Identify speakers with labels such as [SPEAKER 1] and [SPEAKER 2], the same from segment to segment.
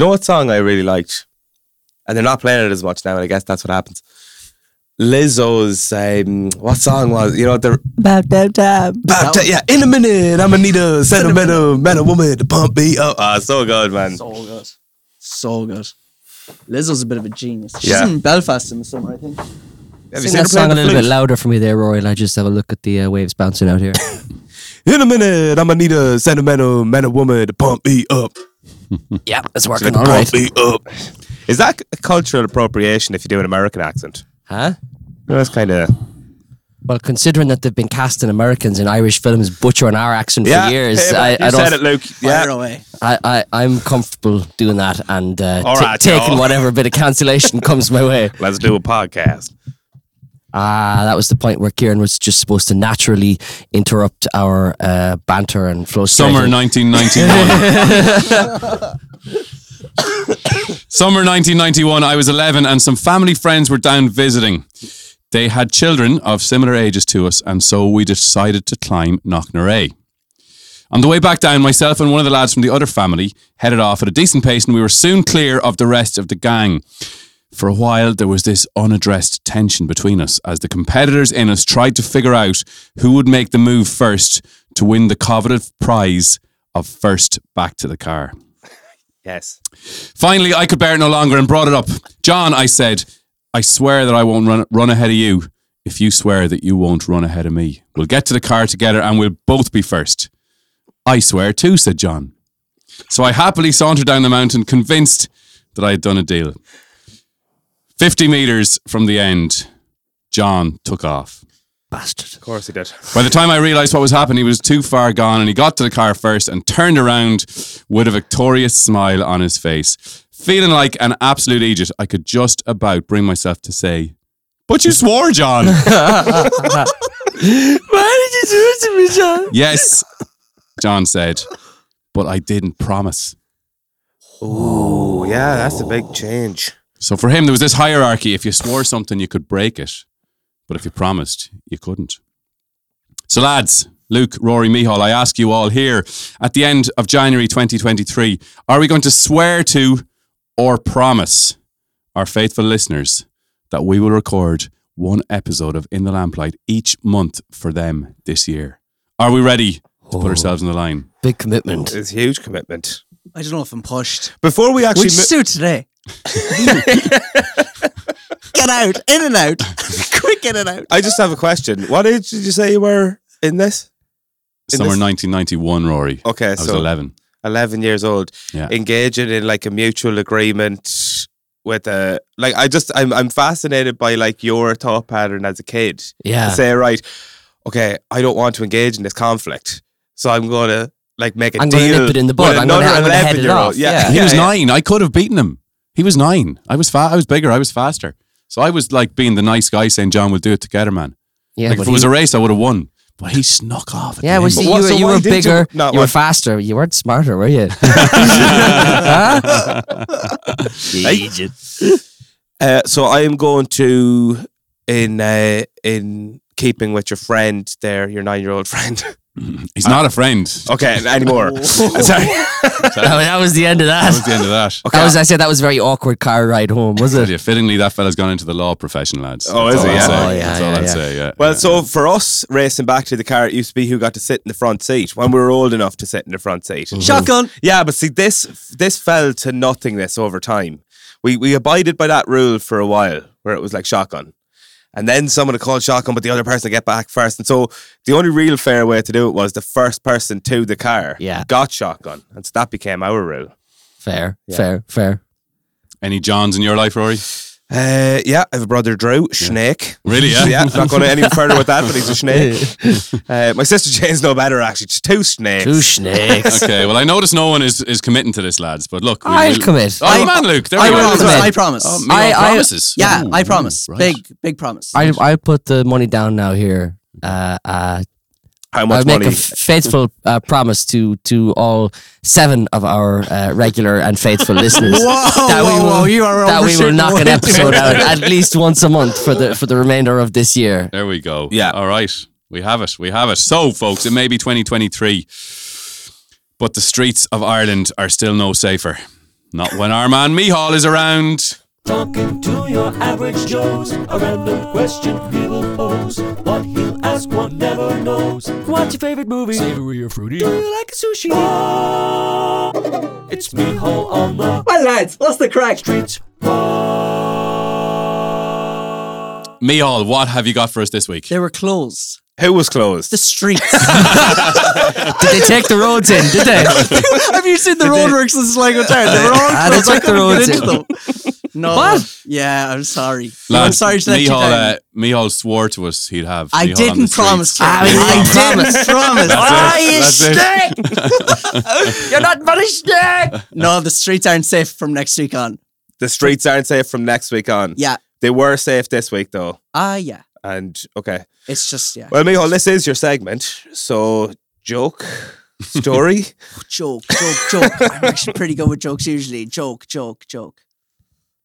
[SPEAKER 1] Do you know what song I really liked? And they're not playing it as much now, and I guess that's what happens. Lizzo's um, what song was you know the
[SPEAKER 2] About that time.
[SPEAKER 1] about that, yeah in a minute I'm gonna need a sentimental man or woman to pump me up ah so good man
[SPEAKER 2] So good. So good. Lizzo's a bit of a genius. She's
[SPEAKER 1] Yeah.
[SPEAKER 2] in Belfast in the summer, I think.
[SPEAKER 1] have you
[SPEAKER 3] Sing
[SPEAKER 1] seen
[SPEAKER 3] that song a little
[SPEAKER 1] flute?
[SPEAKER 3] bit louder for me there, Rory. and I just have a look at the uh, waves bouncing out here.
[SPEAKER 1] in a minute I'm gonna need a sentimental man or woman to pump me up
[SPEAKER 3] yeah, it's working all right.
[SPEAKER 1] me up is that a cultural appropriation if you do an American accent
[SPEAKER 3] Huh?
[SPEAKER 1] no, that's kind of
[SPEAKER 3] Well, considering that they've been casting Americans in Irish films butchering our accent
[SPEAKER 1] yeah
[SPEAKER 3] for years,
[SPEAKER 1] hey,
[SPEAKER 3] I,
[SPEAKER 1] you
[SPEAKER 3] I
[SPEAKER 1] said
[SPEAKER 3] don't.
[SPEAKER 1] it Luke
[SPEAKER 2] Fire
[SPEAKER 1] yeah
[SPEAKER 2] away.
[SPEAKER 3] I, I, I'm comfortable doing that and uh,
[SPEAKER 1] All
[SPEAKER 3] ta-
[SPEAKER 1] right,
[SPEAKER 3] taking
[SPEAKER 1] Joe.
[SPEAKER 3] whatever bit of cancellation comes my way.
[SPEAKER 1] let's do a podcast
[SPEAKER 3] Ah, that was the point where Kieran was just supposed to naturally interrupt our uh, banter and flow.
[SPEAKER 4] Summer 1991. Summer 1991. I was 11 and some family friends were down visiting. They had children of similar ages to us, and so we decided to climb Knocknarea. On the way back down, myself and one of the lads from the other family headed off at a decent pace, and we were soon clear of the rest of the gang. For a while, there was this unaddressed tension between us as the competitors in us tried to figure out who would make the move first to win the coveted prize of first back to the car.
[SPEAKER 1] yes
[SPEAKER 4] Finally, I could bear it no longer and brought it up. John, I said, I swear that I won't run, run ahead of you if you swear that you won't run ahead of me. We'll get to the car together and we'll both be first. I swear too, said John. So I happily sauntered down the mountain, convinced that I had done a deal. 50 metres from the end, John took off.
[SPEAKER 3] Bastard.
[SPEAKER 1] of course he did
[SPEAKER 4] By the time I realised what was happening, he was too far gone and he got to the car first and turned around with a victorious smile on his face. Feeling like an absolute idiot, I could just about bring myself to say, But you swore, John.
[SPEAKER 3] Why did you do it to me, John?
[SPEAKER 4] yes, John said, but I didn't promise.
[SPEAKER 1] oh yeah that's a big change
[SPEAKER 4] So for him, there was this hierarchy. If you swore something, you could break it. But if you promised, you couldn't. So, lads, Luke, Rory, Mihal, I ask you all here at the end of January 2023 are we going to swear to or promise our faithful listeners that we will record one episode of In the Lamplight each month for them this year? Are we ready to put oh. ourselves in the line?
[SPEAKER 3] Big commitment.
[SPEAKER 1] it's a huge commitment
[SPEAKER 2] I don't know if I'm pushed.
[SPEAKER 1] before we
[SPEAKER 2] We
[SPEAKER 1] actually
[SPEAKER 2] just
[SPEAKER 1] mo-
[SPEAKER 2] do it today. Get out, in and out, quick in and out.
[SPEAKER 1] I just have a question. What age did you say you were in this? In
[SPEAKER 4] Summer
[SPEAKER 1] this-
[SPEAKER 4] 1991, Rory.
[SPEAKER 1] Okay,
[SPEAKER 4] I was
[SPEAKER 1] so
[SPEAKER 4] 11.
[SPEAKER 1] 11 years old.
[SPEAKER 4] Yeah.
[SPEAKER 1] Engaging in like a mutual agreement with a like I just I'm I'm fascinated by like your thought pattern as a kid.
[SPEAKER 3] Yeah.
[SPEAKER 1] Say right, okay, I don't want to engage in this conflict, so I'm gonna like make a
[SPEAKER 3] I'm
[SPEAKER 1] deal.
[SPEAKER 3] gonna nip it in the bud. I'm gonna-
[SPEAKER 1] another
[SPEAKER 3] head it
[SPEAKER 1] 11-year-old.
[SPEAKER 3] off.
[SPEAKER 1] Yeah,
[SPEAKER 3] Yeah.
[SPEAKER 4] He
[SPEAKER 1] yeah,
[SPEAKER 4] was
[SPEAKER 1] yeah.
[SPEAKER 4] nine. I could have beaten him. He was nine. I was fa- I was bigger. I was faster. So I was like being the nice guy, saying, "John, we'll do it together, man."
[SPEAKER 3] Yeah,
[SPEAKER 4] like if it was
[SPEAKER 3] he-
[SPEAKER 4] a race, I would have won. But he snuck off. At
[SPEAKER 3] Yeah,
[SPEAKER 4] the
[SPEAKER 3] well, see,
[SPEAKER 1] But what-
[SPEAKER 3] you were,
[SPEAKER 1] so
[SPEAKER 3] you were
[SPEAKER 1] did you-
[SPEAKER 3] bigger,
[SPEAKER 1] no,
[SPEAKER 3] you were faster, you weren't smarter, were you? Idiot.
[SPEAKER 1] Uh, so I am going to in uh, in keeping with your friend there, your nine year old friend.
[SPEAKER 4] He's not a friend.
[SPEAKER 1] okay, anymore. Sorry.
[SPEAKER 3] That, that was the end of that.
[SPEAKER 4] That was the end of that. Okay.
[SPEAKER 3] That was, I said that was a very awkward car ride home, was it?
[SPEAKER 4] Yeah, fittingly, that fella's gone into the law profession, lads.
[SPEAKER 1] Oh,
[SPEAKER 4] That's
[SPEAKER 1] is he?
[SPEAKER 4] I'd
[SPEAKER 1] Yeah.
[SPEAKER 4] say.
[SPEAKER 3] Oh, yeah,
[SPEAKER 4] That's all
[SPEAKER 3] yeah,
[SPEAKER 4] I'd
[SPEAKER 3] yeah.
[SPEAKER 4] say. Yeah.
[SPEAKER 1] Well,
[SPEAKER 4] yeah.
[SPEAKER 1] so for us racing back to the car, it used to be who got to sit in the front seat when we were old enough to sit in the front seat. Mm-hmm.
[SPEAKER 2] Shotgun.
[SPEAKER 1] Yeah, but see, this this fell to nothingness over time. We we abided by that rule for a while, where it was like shotgun, and then someone would call shotgun, but the other person would get back first. And so the only real fair way to do it was the first person to the car,
[SPEAKER 3] Yeah.
[SPEAKER 1] got shotgun, and so that became our rule.
[SPEAKER 3] Fair, fair, fair.
[SPEAKER 4] any Johns in your life, Rory?
[SPEAKER 1] Uh, yeah, I have a brother, Drew, Snake.
[SPEAKER 4] Really? Yeah.
[SPEAKER 1] Yeah, not going any further with that, but he's a snake. Uh, my sister Jane's no better, actually. Just two snakes.
[SPEAKER 3] Two snakes.
[SPEAKER 4] Okay. Well, I notice no one is, is committing to this, lads. But look, we,
[SPEAKER 3] I'll
[SPEAKER 4] we'll-
[SPEAKER 3] commit.
[SPEAKER 4] Oh,
[SPEAKER 2] I-
[SPEAKER 4] man, Luke. There
[SPEAKER 2] I
[SPEAKER 4] we go.
[SPEAKER 2] promise.
[SPEAKER 3] commit.
[SPEAKER 2] I promise.
[SPEAKER 4] Oh,
[SPEAKER 3] I-
[SPEAKER 4] I,
[SPEAKER 3] I-
[SPEAKER 4] promises.
[SPEAKER 2] yeah,
[SPEAKER 4] Ooh,
[SPEAKER 2] I promise.
[SPEAKER 4] right.
[SPEAKER 2] Big, big promise.
[SPEAKER 3] I I put the money down now here. Uh, uh,
[SPEAKER 1] How
[SPEAKER 3] I make
[SPEAKER 1] money?
[SPEAKER 3] a f- faithful uh, promise to to all seven of our uh, regular and faithful listeners
[SPEAKER 2] Whoa,
[SPEAKER 3] that we will
[SPEAKER 2] whoa, you are
[SPEAKER 3] that we will knock an episode out at least once a month for the for the remainder of this year.
[SPEAKER 4] There we go.
[SPEAKER 1] Yeah.
[SPEAKER 4] All right. We have it. We have it. So, folks, it may be 2023, but the streets of Ireland are still no safer. Not when our man Mihal is around.
[SPEAKER 5] Talking to your average Joes, a random question he will pose. What he'll ask, one never knows. What's your favorite movie? Savory or fruity? Do you like sushi? It's me, Hall on the
[SPEAKER 2] Well, lads, what's the crack?
[SPEAKER 5] streets.
[SPEAKER 4] Mihal, what have you got for us this week?
[SPEAKER 2] They were closed.
[SPEAKER 1] Who was closed?
[SPEAKER 2] The streets.
[SPEAKER 3] Did they take the roads in? Did they?
[SPEAKER 2] Have you seen the roadworks in Sligo Town? They were all
[SPEAKER 3] Ah, they
[SPEAKER 2] closed. I
[SPEAKER 3] took the
[SPEAKER 2] couldn't
[SPEAKER 3] roads
[SPEAKER 2] get
[SPEAKER 3] in.
[SPEAKER 2] them. No.
[SPEAKER 3] What?
[SPEAKER 2] Yeah, I'm sorry. I'm
[SPEAKER 4] Lads,
[SPEAKER 2] sorry to let you
[SPEAKER 4] Mihal,
[SPEAKER 2] down.
[SPEAKER 4] uh, Mihal swore to us he'd have.
[SPEAKER 2] I
[SPEAKER 4] Mihal on the
[SPEAKER 2] didn't
[SPEAKER 4] streets.
[SPEAKER 2] promise.
[SPEAKER 3] Ah,
[SPEAKER 2] Kevin.
[SPEAKER 3] you
[SPEAKER 2] I
[SPEAKER 3] didn't
[SPEAKER 2] didn't promise.
[SPEAKER 4] That's it. That's it.
[SPEAKER 3] You're not punished yet.
[SPEAKER 2] No, the streets aren't safe from next week on.
[SPEAKER 1] the streets aren't safe from next week on.
[SPEAKER 2] Yeah.
[SPEAKER 1] They were safe this week though.
[SPEAKER 2] Ah, yeah.
[SPEAKER 1] And okay.
[SPEAKER 2] It's just yeah.
[SPEAKER 1] Well, Mihal, this is your segment. So joke, story.
[SPEAKER 2] joke, joke, joke. I'm actually pretty good with jokes usually. Joke, joke, joke.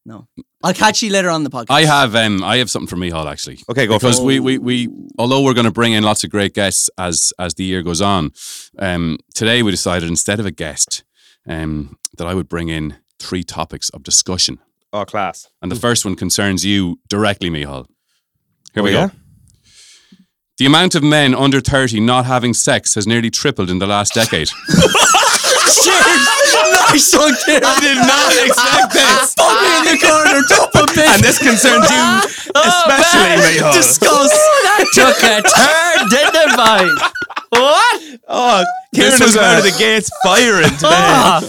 [SPEAKER 2] No, I'll catch you later on the podcast.
[SPEAKER 4] I have um I have something for Mihal actually.
[SPEAKER 1] Okay, go for
[SPEAKER 4] because
[SPEAKER 1] it.
[SPEAKER 4] we, we we although we're going to bring in lots of great guests as as the year goes on, um, today we decided instead of a guest, um, that I would bring in three topics of discussion,
[SPEAKER 1] Oh, class.
[SPEAKER 4] and the first one concerns you directly, Mihal. Here we
[SPEAKER 1] Oh, yeah?
[SPEAKER 4] go. The amount of men under thirty not having sex has nearly tripled in the last decade.
[SPEAKER 2] nice one, kid.
[SPEAKER 1] I did not expect this.
[SPEAKER 2] Put me in the corner. Don't put me.
[SPEAKER 1] And this concerns you oh, especially, Mihal.
[SPEAKER 2] Discuss.
[SPEAKER 3] Oh, that took a turn, didn't it, boy? What?
[SPEAKER 1] Oh, Kieran
[SPEAKER 4] This
[SPEAKER 1] was
[SPEAKER 4] was
[SPEAKER 1] out of the gates firing today.
[SPEAKER 2] Ah,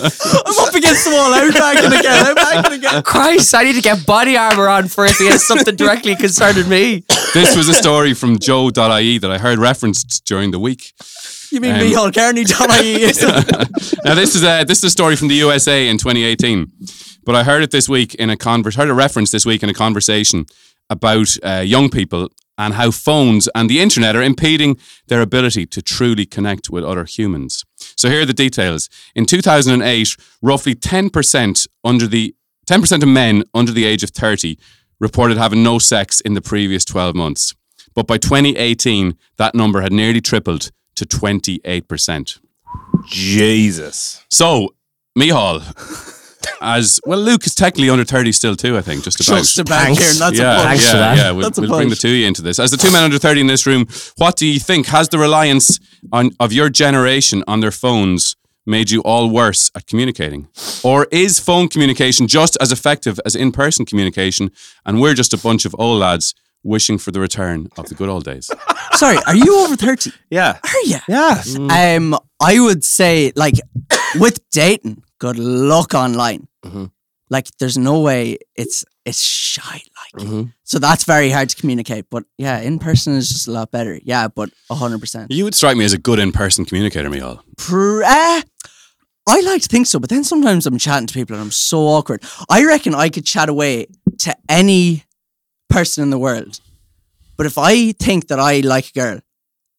[SPEAKER 2] I'm up against the wall. I'm backing again. I'm backing again.
[SPEAKER 3] Christ, I need to get body armor on first because something directly concerning me.
[SPEAKER 4] this was a story from Joe.ie that I heard referenced during the week.
[SPEAKER 2] You mean
[SPEAKER 4] Um,
[SPEAKER 2] me, Hall Kearney? Don't I?
[SPEAKER 4] now this is a this is a story from the USA in 2018, but I heard it this week in a convers heard a reference this week in a conversation about uh, young people and how phones and the internet are impeding their ability to truly connect with other humans. So here are the details. In 2008, roughly 10% under the 10% of men under the age of 30 reported having no sex in the previous 12 months. But by 2018, that number had nearly tripled to 28%.
[SPEAKER 1] Jesus.
[SPEAKER 4] So, Mihal, as well, Luke is technically under 30 still, too, I think, just about.
[SPEAKER 2] Just about
[SPEAKER 3] Thanks.
[SPEAKER 2] Kieran. That's
[SPEAKER 4] yeah,
[SPEAKER 2] a punch.
[SPEAKER 3] Thanks
[SPEAKER 4] yeah, yeah. We'll, we'll bring the two of you into this. As the two men under 30 in this room, what do you think? Has the reliance on of your generation on their phones made you all worse at communicating? Or is phone communication just as effective as in person communication and we're just a bunch of old lads wishing for the return of the good old days?
[SPEAKER 2] Sorry, are you over 30?
[SPEAKER 1] Yeah.
[SPEAKER 2] Are you?
[SPEAKER 1] Yeah.
[SPEAKER 2] Um, I would say, like, with dating, good luck online.
[SPEAKER 3] Mhm.
[SPEAKER 2] Like, there's no way it's it's shy. Like,
[SPEAKER 3] Mhm.
[SPEAKER 2] so that's very hard to communicate. But yeah, in person is just a lot better. Yeah, but hundred percent.
[SPEAKER 4] You would strike me as a good in person communicator, Mihal.
[SPEAKER 2] Pr- uh, I like to think so, but then sometimes I'm chatting to people and I'm so awkward. I reckon I could chat away to any person in the world, but if I think that I like a girl,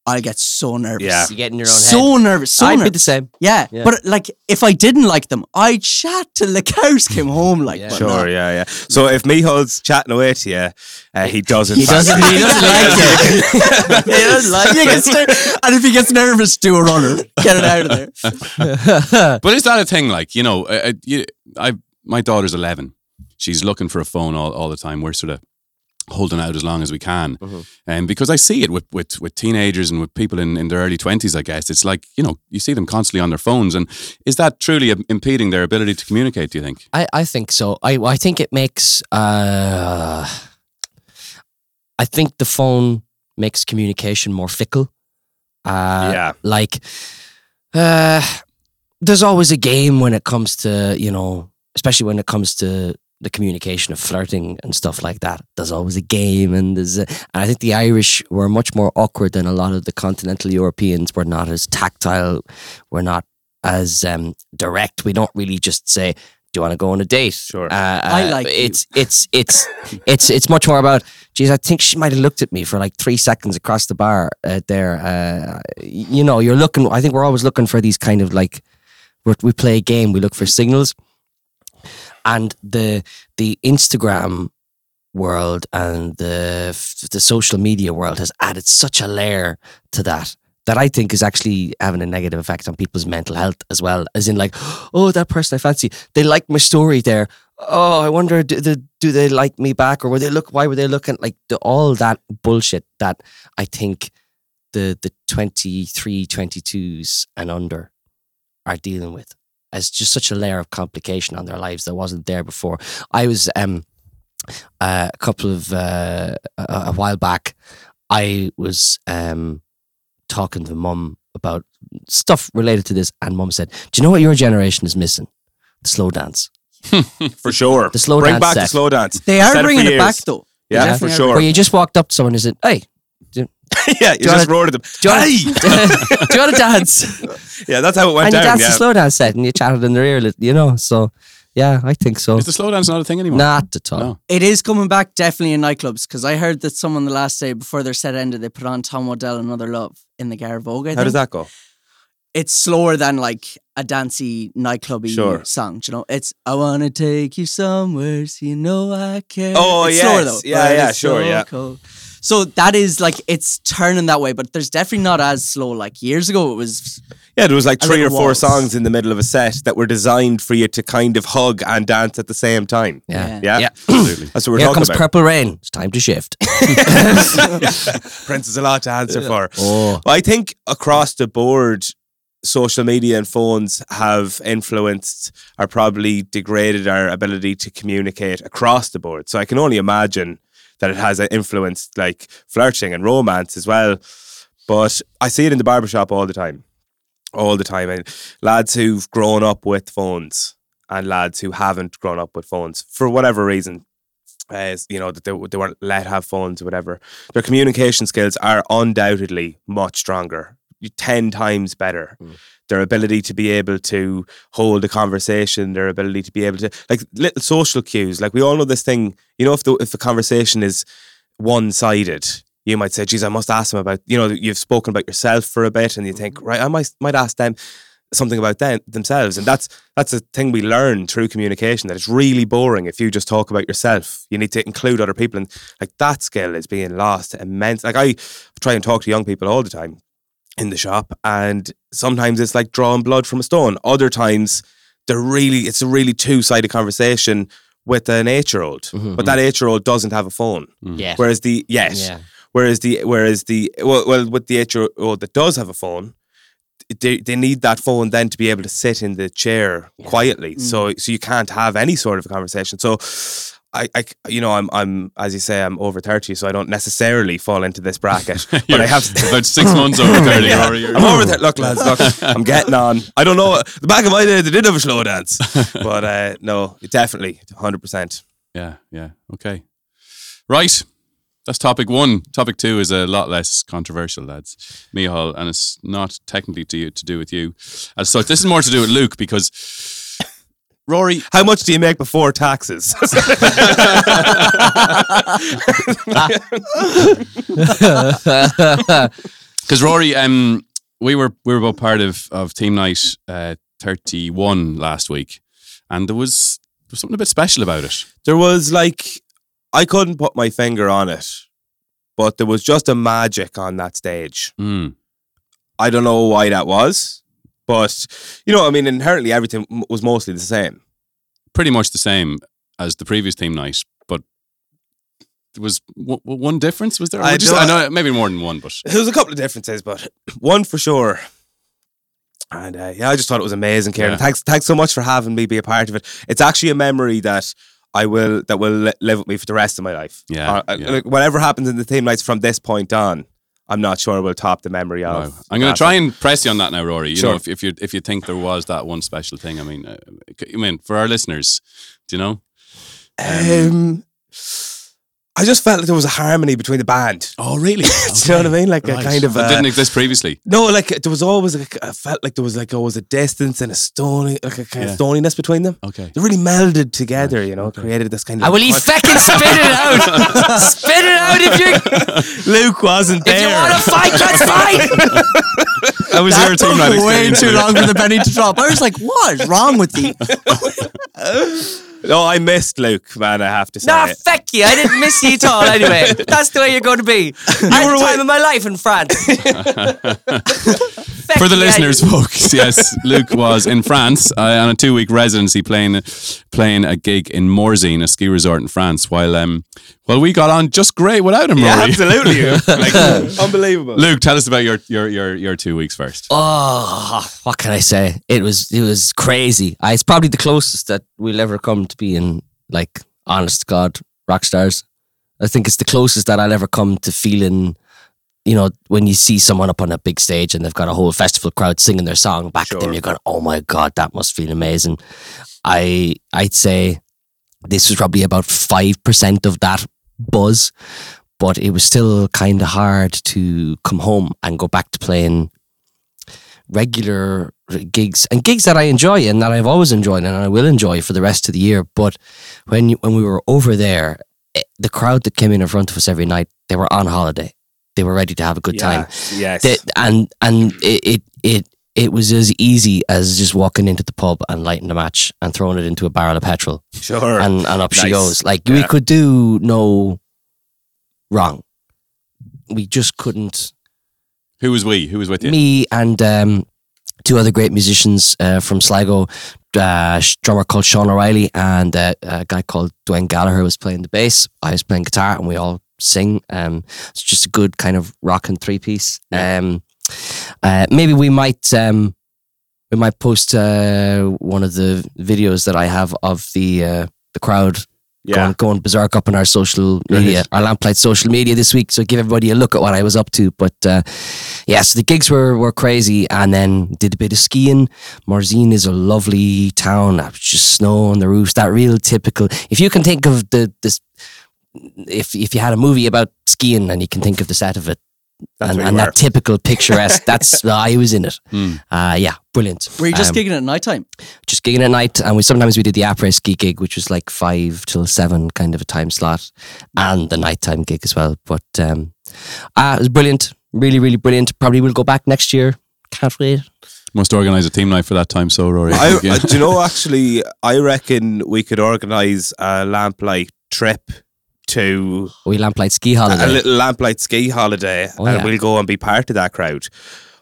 [SPEAKER 2] I'll get so nervous.
[SPEAKER 1] Yeah.
[SPEAKER 3] You get in your own
[SPEAKER 2] So
[SPEAKER 3] head.
[SPEAKER 2] nervous. So
[SPEAKER 3] I'd be
[SPEAKER 2] nervous.
[SPEAKER 3] the same.
[SPEAKER 2] Yeah,
[SPEAKER 3] Yeah.
[SPEAKER 2] but like if I didn't like them, I'd chat till the cows came home. Like,
[SPEAKER 3] Yeah.
[SPEAKER 1] Sure,
[SPEAKER 2] no.
[SPEAKER 1] yeah, yeah. So if Mihal's chatting away to you, uh, he doesn't.
[SPEAKER 3] He doesn't. He doesn't like it.
[SPEAKER 2] He doesn't like it. and if he gets nervous, do a runner. Get it out of there.
[SPEAKER 4] But is that a thing? Like you know, I, I, I my daughter's eleven. She's looking for a phone all, all the time. We're sort of holding out as long as we can, and because I see it with, with with teenagers and with people in, in their early twenties. I guess it's like you know you see them constantly on their phones, and is that truly impeding their ability to communicate? Do you think?
[SPEAKER 3] I, I think so. I I think it makes. Uh, I think the phone makes communication more fickle. Uh,
[SPEAKER 1] Yeah.
[SPEAKER 3] Like, uh, there's always a game when it comes to you know, especially when it comes to the communication of flirting and stuff like that. There's always a game, and there's. A, and I think the Irish were much more awkward than a lot of the continental Europeans. We're not as tactile. We're not as um, direct. We don't really just say, "Do you want to go on a date?"
[SPEAKER 1] Sure.
[SPEAKER 3] Uh,
[SPEAKER 2] I
[SPEAKER 3] uh,
[SPEAKER 2] like you.
[SPEAKER 3] it's it's it's it's it's much more about. Geez, I think she might have looked at me for like three seconds across the bar uh, there. Uh, you know, you're looking. I think we're always looking for these kind of like. we're- We play a game. We look for signals, and the the Instagram world and the the social media world has added such a layer to that that I think is actually having a negative effect on people's mental health as well. As in, like, oh, that person I fancy, they like my story there. Oh, I wonder, do they, do they like me back, or were they look? Why were they looking like the, all that bullshit that I think the the 23, 22s and under are dealing with as just such a layer of complication on their lives that wasn't there before. I was um uh, a couple of uh, a, a while back. I was um talking to mum about stuff related to this, and mum said, "Do you know what your generation is missing? The slow dance.
[SPEAKER 1] for sure.
[SPEAKER 3] The slow
[SPEAKER 1] Bring
[SPEAKER 3] dance
[SPEAKER 1] back the slow dance.
[SPEAKER 2] They are bringing it
[SPEAKER 1] years.
[SPEAKER 2] back though.
[SPEAKER 1] Yeah,
[SPEAKER 2] They
[SPEAKER 1] for
[SPEAKER 2] definitely are
[SPEAKER 1] sure.
[SPEAKER 3] Where you just walked up to someone and said, "Hey,
[SPEAKER 1] yeah, you
[SPEAKER 3] you wanna-
[SPEAKER 1] just roared at them.
[SPEAKER 3] do you want,
[SPEAKER 1] Hey!
[SPEAKER 3] do you want to dance?"
[SPEAKER 1] Yeah, that's how it went
[SPEAKER 3] and you danced
[SPEAKER 1] Yeah.
[SPEAKER 3] the slow dance set, and you chatted in their ear, you know. So, yeah, I think so.
[SPEAKER 4] Is the slow dance not a thing anymore?
[SPEAKER 3] Not at all.
[SPEAKER 4] No.
[SPEAKER 2] It is coming back definitely in nightclubs because I heard that someone the last day before their set ended, they put on Tom Odell Another Love in the Garavogue. I
[SPEAKER 1] How does that go?
[SPEAKER 2] It's slower than like a dancey nightclubby
[SPEAKER 1] Sure.
[SPEAKER 2] song. You know, it's I wanna take you somewhere so you know I care.
[SPEAKER 1] Oh,
[SPEAKER 2] it's
[SPEAKER 1] yes.
[SPEAKER 2] slower though.
[SPEAKER 1] Yeah, yeah, sure,
[SPEAKER 2] so
[SPEAKER 1] yeah.
[SPEAKER 2] cold. So that is like it's turning that way, but there's definitely not as slow. Like years ago, it was
[SPEAKER 1] Yeah, there was like three or four
[SPEAKER 2] waltz.
[SPEAKER 1] songs in the middle of a set that were designed for you to kind of hug and dance at the same time.
[SPEAKER 3] Yeah.
[SPEAKER 1] Yeah,
[SPEAKER 3] Yeah.
[SPEAKER 4] Absolutely.
[SPEAKER 1] that's what we're
[SPEAKER 3] Here
[SPEAKER 1] talking
[SPEAKER 3] comes
[SPEAKER 1] about.
[SPEAKER 3] Purple Rain. It's time to shift.
[SPEAKER 1] Prince is a lot to answer for.
[SPEAKER 3] Oh.
[SPEAKER 1] Well, I think across the board, social media and phones have influenced or probably degraded our ability to communicate across the board. So I can only imagine that it has influenced like flirting and romance as well. But I see it in the barbershop all the time. All the time. And lads who've grown up with phones and lads who haven't grown up with phones for whatever reason. Uh, you know that they, they weren't let have phones or whatever. Their communication skills are undoubtedly much stronger, ten times better. Mm. Their ability to be able to hold a conversation, their ability to be able to like little social cues. Like we all know this thing. You know, if the if the conversation is one sided, you might say, "Geez, I must ask them about." You know, you've spoken about yourself for a bit, and you think, mm-hmm. "Right, I might might ask them." something about them themselves and that's that's a thing we learn through communication that it's really boring if you just talk about yourself you need to include other people and like that skill is being lost immense like i try and talk to young people all the time in the shop and sometimes it's like drawing blood from a stone other times they're really it's a really two-sided conversation with an eight-year-old mm-hmm, but mm-hmm. that eight-year-old doesn't have a phone mm.
[SPEAKER 3] Yeah.
[SPEAKER 1] whereas the yes
[SPEAKER 3] Yeah.
[SPEAKER 1] Whereas the whereas the well, well with the eight year old that does have a phone, they, they need that phone then to be able to sit in the chair quietly. Mm. So so you can't have any sort of a conversation. So I, I you know I'm I'm as you say I'm over thirty, so I don't necessarily fall into this bracket. but I have
[SPEAKER 4] about six months over 30.
[SPEAKER 1] Yeah. I'm over there. Look, lads, look, I'm getting on. I don't know. The back of my day, they did have a slow dance, but uh, no, definitely, hundred percent.
[SPEAKER 4] Yeah, yeah. Okay. Right. That's topic one. Topic two is a lot less controversial, lads. Mihal, and it's not technically to you, to do with you. As such, this is more to do with Luke because Rory,
[SPEAKER 1] How much do you make before taxes?
[SPEAKER 4] because Rory, um, we were we were both part of of theme night uh, thirty one last week, and there was there was something a bit special about it.
[SPEAKER 1] there was like I couldn't put my finger on it, but there was just a magic on that stage.
[SPEAKER 4] Mm.
[SPEAKER 1] I don't know why that was, but you know, I mean, inherently everything was mostly the same.
[SPEAKER 4] Pretty much the same as the previous theme night, but there was w- w- one difference. Was there?
[SPEAKER 1] I
[SPEAKER 4] Would you
[SPEAKER 1] don't-
[SPEAKER 4] say- I know maybe more than one, but
[SPEAKER 1] There was a couple of differences, but one for sure. And uh, yeah, I just thought it was amazing, Karen.
[SPEAKER 4] Yeah.
[SPEAKER 1] Thanks, thanks so much for having me be a part of it. It's actually a memory that I will that will li- live with me for the rest of my life.
[SPEAKER 4] Yeah,
[SPEAKER 1] Uh,
[SPEAKER 4] yeah.
[SPEAKER 1] like, whatever happens in the theme nights from this point on, I'm not sure we'll top the memory
[SPEAKER 4] Wow.
[SPEAKER 1] of.
[SPEAKER 4] I'm going to try and press you on that now, Rory. You
[SPEAKER 1] Sure.
[SPEAKER 4] know, if, if you if you think there was that one special thing, I mean, uh, I mean, for our listeners, do you know?
[SPEAKER 1] Um, I just felt like there was a harmony between the band.
[SPEAKER 4] Oh, really?
[SPEAKER 1] Do you know what I mean? Like a kind of
[SPEAKER 4] that
[SPEAKER 1] uh,
[SPEAKER 4] didn't exist previously.
[SPEAKER 1] no, like there was always like I felt like there was like always a distance and a stony, like a kind
[SPEAKER 4] Yeah.
[SPEAKER 1] of stoniness between them.
[SPEAKER 4] Okay.
[SPEAKER 1] They really melded together, you know, created this kind of.
[SPEAKER 3] I will he fucking spit it out. spit it out if you
[SPEAKER 1] Luke wasn't there.
[SPEAKER 3] if you
[SPEAKER 1] there.
[SPEAKER 3] want to fight, let's fight.
[SPEAKER 4] That was your theme night
[SPEAKER 2] way
[SPEAKER 4] experience.
[SPEAKER 2] too long for the penny to drop. I was like, what is wrong with you?
[SPEAKER 1] No, I missed Luke, man. I have to say.
[SPEAKER 3] Nah,
[SPEAKER 1] it.
[SPEAKER 3] feck you. I didn't miss you at all anyway. That's the way you're going to be. I had the time of my life in France.
[SPEAKER 4] For the
[SPEAKER 3] you, I-
[SPEAKER 4] listeners, folks, yes, Luke was in France uh, on a two-week residency, playing playing a gig in Morzine, a ski resort in France. While um, well, we got on just great without him,
[SPEAKER 1] Yeah,
[SPEAKER 4] Rory.
[SPEAKER 1] absolutely. like, unbelievable.
[SPEAKER 4] Luke, tell us about your your your your two weeks first.
[SPEAKER 3] Oh, what can I say? It was it was crazy. I, it's probably the closest that we'll ever come to being like honest to God rock stars. I think it's the closest that I'll ever come to feeling, you know, when you see someone up on a big stage and they've got a whole festival crowd singing their song back at them, you're going, "Oh my God, that must feel amazing." I I'd say this was probably about five percent of that buzz, but it was still kind of hard to come home and go back to playing regular gigs and gigs that I enjoy and that I've always enjoyed and I will enjoy for the rest of the year. But when you, when we were over there, eh, the crowd that came in in front of us every night, they were on holiday. They were ready to have a good time.
[SPEAKER 1] Yes, Yes.
[SPEAKER 3] They- and and it, it it it was as easy as just walking into the pub and lighting a match and throwing it into a barrel of petrol
[SPEAKER 1] sure.
[SPEAKER 3] and, and up she goes. Like we could do no wrong. We just couldn't
[SPEAKER 4] Who was we? Who was with you?
[SPEAKER 3] me and um, two other great musicians uh, from Sligo, uh, drummer called Sean O'Reilly and uh, a guy called Dwayne Gallagher was playing the bass. I was playing guitar, and we all sing. Um, it's just a good kind of rock and three piece. Um, uh, maybe we might um, we might post uh, one of the videos that I have of the uh, the crowd
[SPEAKER 1] yeah.
[SPEAKER 3] going, going berserk up on our social media, our Lamplight social media this week. So give everybody a look at what I was up to. But uh, yeah, so the gigs were, were crazy and then did a bit of skiing. Morzine is a lovely town. Just snow on the roofs. That real typical. If you can think of the this, if if you had a movie about skiing and you can think of the set of it.
[SPEAKER 1] That's
[SPEAKER 3] and and that typical picturesque, that's I was in it.
[SPEAKER 4] Hmm.
[SPEAKER 3] Uh, yeah, brilliant.
[SPEAKER 2] Were you just
[SPEAKER 3] Um,
[SPEAKER 2] gigging at night time?
[SPEAKER 3] just gigging at night, and we sometimes we did the après ski gig, which was like five till seven, kind of a time slot, and the nighttime gig as well. But um, uh, it was brilliant, really, really brilliant. Probably will go back next year. Can't wait.
[SPEAKER 4] Must organise a theme night for that time, so Rory.
[SPEAKER 1] I, I- do you know, actually, I reckon we could organise a lamplight trip to oh,
[SPEAKER 3] We lamplight ski holiday.
[SPEAKER 1] a little lamplight ski holiday
[SPEAKER 3] Oh,
[SPEAKER 1] and
[SPEAKER 3] yeah.
[SPEAKER 1] we'll go and be part of that crowd.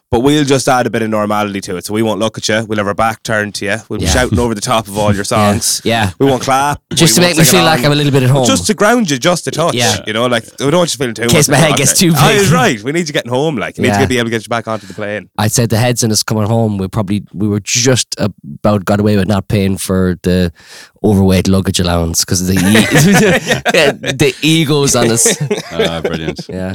[SPEAKER 1] But we'll just add a bit of normality to it. So we won't look at you. We'll have our back turned to you. We'll be
[SPEAKER 3] Yeah.
[SPEAKER 1] shouting over the top of all your songs.
[SPEAKER 3] yeah.
[SPEAKER 1] We won't clap.
[SPEAKER 3] Just
[SPEAKER 1] we
[SPEAKER 3] to
[SPEAKER 1] won't
[SPEAKER 3] make me
[SPEAKER 1] sing
[SPEAKER 3] feel like
[SPEAKER 1] along.
[SPEAKER 3] I'm a little bit at home.
[SPEAKER 1] Just to ground you just a touch.
[SPEAKER 3] Yeah.
[SPEAKER 1] You know, like, we don't want you feeling too
[SPEAKER 3] In case my
[SPEAKER 1] of
[SPEAKER 3] head gets too
[SPEAKER 1] there. Oh,
[SPEAKER 3] big.
[SPEAKER 1] he's right. We need you getting home. Like, you need
[SPEAKER 3] Yeah.
[SPEAKER 1] to be able to get you back onto the plane.
[SPEAKER 3] I'd say the heads and us coming home, we probably we were just about got away with not paying for the overweight luggage allowance because the e- the egos on us.
[SPEAKER 4] Ah, brilliant.
[SPEAKER 3] Yeah.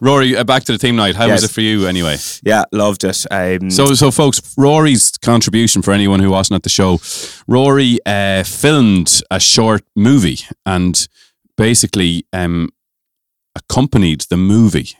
[SPEAKER 4] Rory, uh, back to the theme night. How was it for you anyway?
[SPEAKER 1] Yeah, loved it. Um,
[SPEAKER 4] So, so folks, Rory's contribution for anyone who wasn't at the show, Rory uh, filmed a short movie and basically um, accompanied the movie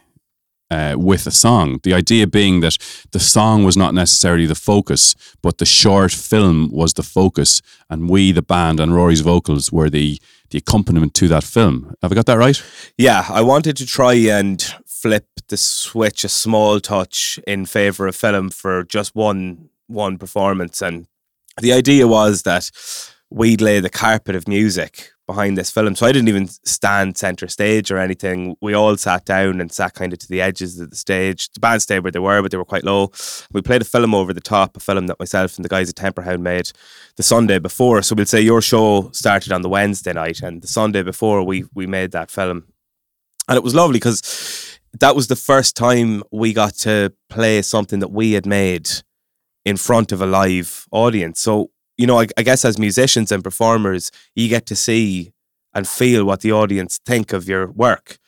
[SPEAKER 4] uh, with a song. The idea being that the song was not necessarily the focus, but the short film was the focus, and we, the band, and Rory's vocals were the the accompaniment to that film. Have I got that right?
[SPEAKER 1] Yeah, I wanted to try and flip the switch a small touch in favor of film for just one one performance and the idea was that we'd lay the carpet of music behind this film. So I didn't even stand center stage or anything. We all sat down and sat kind of to the edges of the stage. The band stayed where they were, but they were quite low. We played a film over the top, a film that myself and the guys at Temperhound made the Sunday before. So we'll say your show started on the Wednesday night, and the Sunday before we we made that film, and it was lovely because that was the first time we got to play something that we had made in front of a live audience. So you know, I, I guess as musicians and performers, you get to see and feel what the audience think of your work.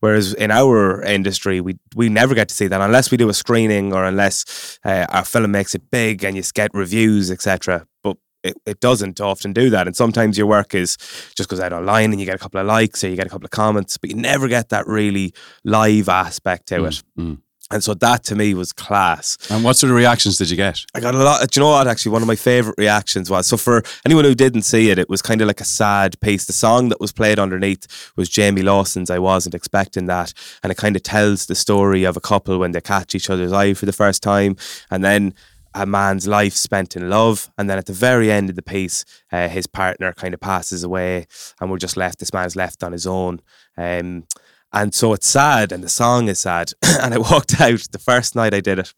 [SPEAKER 1] Whereas in our industry, we we never get to see that unless we do a screening or unless uh, our film makes it big and you get reviews, etc. But it, it doesn't often do that. And sometimes your work is just goes out online and you get a couple of likes or you get a couple of comments, but you never get that really live aspect to it.
[SPEAKER 4] Mm.
[SPEAKER 1] And so that to me was class.
[SPEAKER 4] And what sort of reactions did you get?
[SPEAKER 1] I got a lot. Do you know what? Actually, one of my favorite reactions was so for anyone who didn't see it, it was kind of like a sad piece. The song that was played underneath was Jamie Lawson's "I Wasn't Expecting That," and it kind of tells the story of a couple when they catch each other's eye for the first time, and then a man's life spent in love, and then at the very end of the piece, uh, his partner kind of passes away, and we're just left. This man's left on his own. Um, and so it's sad, and the song is sad. and I walked out the first night I did it.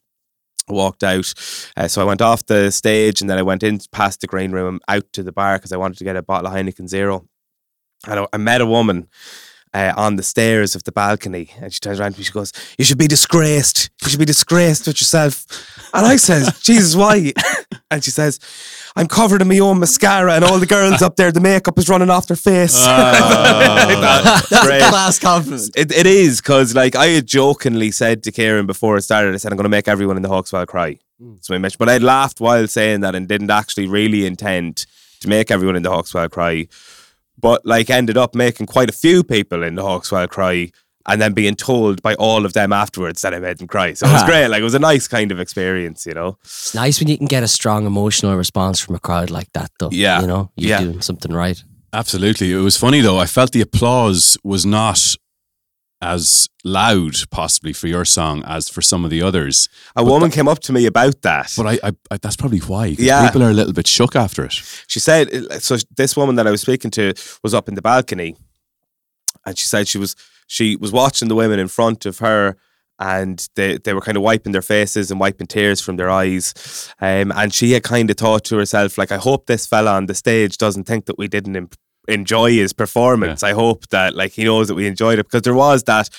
[SPEAKER 1] I walked out. Uh, so I went off the stage and then I went in past the green room out to the bar because I wanted to get a bottle of Heineken Zero. And I, I met a woman uh, on the stairs of the balcony and she turns around to me. She goes, You should be disgraced. You should be disgraced with yourself. And I says, Jesus, why? And she says, I'm covered in my own mascara and all the girls up there, the makeup is running off their face.
[SPEAKER 2] That's
[SPEAKER 1] Great.
[SPEAKER 2] class confidence.
[SPEAKER 1] It, it is because like I had jokingly said to Kieran before it started, I said I'm going to make everyone in the Hawk's Well cry. So I mentioned, but I laughed while saying that and didn't actually really intend to make everyone in the Hawk's Well cry. But like ended up making quite a few people in the Hawk's Well cry, and then being told by all of them afterwards that I made them cry. So it was
[SPEAKER 3] Ah.
[SPEAKER 1] great. Like it was a nice kind of experience, you know.
[SPEAKER 3] It's nice when you can get a strong emotional response from a crowd like that, though.
[SPEAKER 1] Yeah.
[SPEAKER 3] You know, you're
[SPEAKER 1] Yeah.
[SPEAKER 3] doing something right.
[SPEAKER 4] Absolutely. It was funny though. I felt the applause was not as loud, possibly, for your song as for some of the others.
[SPEAKER 1] A woman came up to me about that.
[SPEAKER 4] But I, I, I that's probably why.
[SPEAKER 1] Yeah.
[SPEAKER 4] People are a little bit shook after it.
[SPEAKER 1] she said so this woman that I was speaking to was up in the balcony and she said she was she was watching the women in front of her and they, they were kind of wiping their faces and wiping tears from their eyes um, and she had kind of thought to herself like I hope this fella on the stage doesn't think that we didn't imp- enjoy his performance I hope that like he knows that we enjoyed it because there was that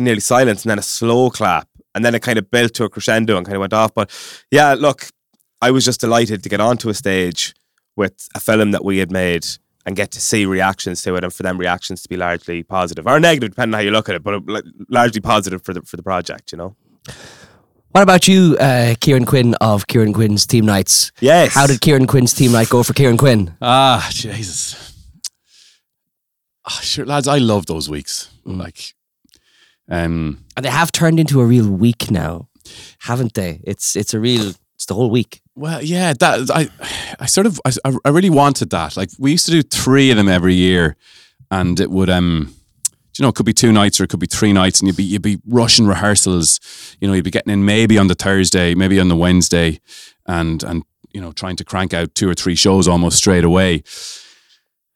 [SPEAKER 1] nearly silence and then a slow clap and then it kind of built to a crescendo and kind of went off but yeah look I was just delighted to get onto a stage with a film that we had made and get to see reactions to it and for them reactions to be largely positive or negative depending on how you look at it but uh, largely positive for the for the project you know
[SPEAKER 3] What about you, uh, Kieran Quinn of Kieran Quinn's Theme Nights?
[SPEAKER 1] yes
[SPEAKER 3] How did Kieran Quinn's Theme Night go for Kieran Quinn?
[SPEAKER 4] Ah, Jesus. Ah, sure, lads, I love those weeks. Like, um,
[SPEAKER 3] And they have turned into a real week now, haven't they? It's it's a real it's the whole week.
[SPEAKER 4] well, yeah, that I, I sort of, I, I really wanted that. Like, we used to do three of them every year, and it would, um, you know, it could be two nights or it could be three nights, and you'd be you'd be rushing rehearsals. You know, you'd be getting in maybe on the Thursday, maybe on the Wednesday, and and you know, trying to crank out two or three shows almost straight away.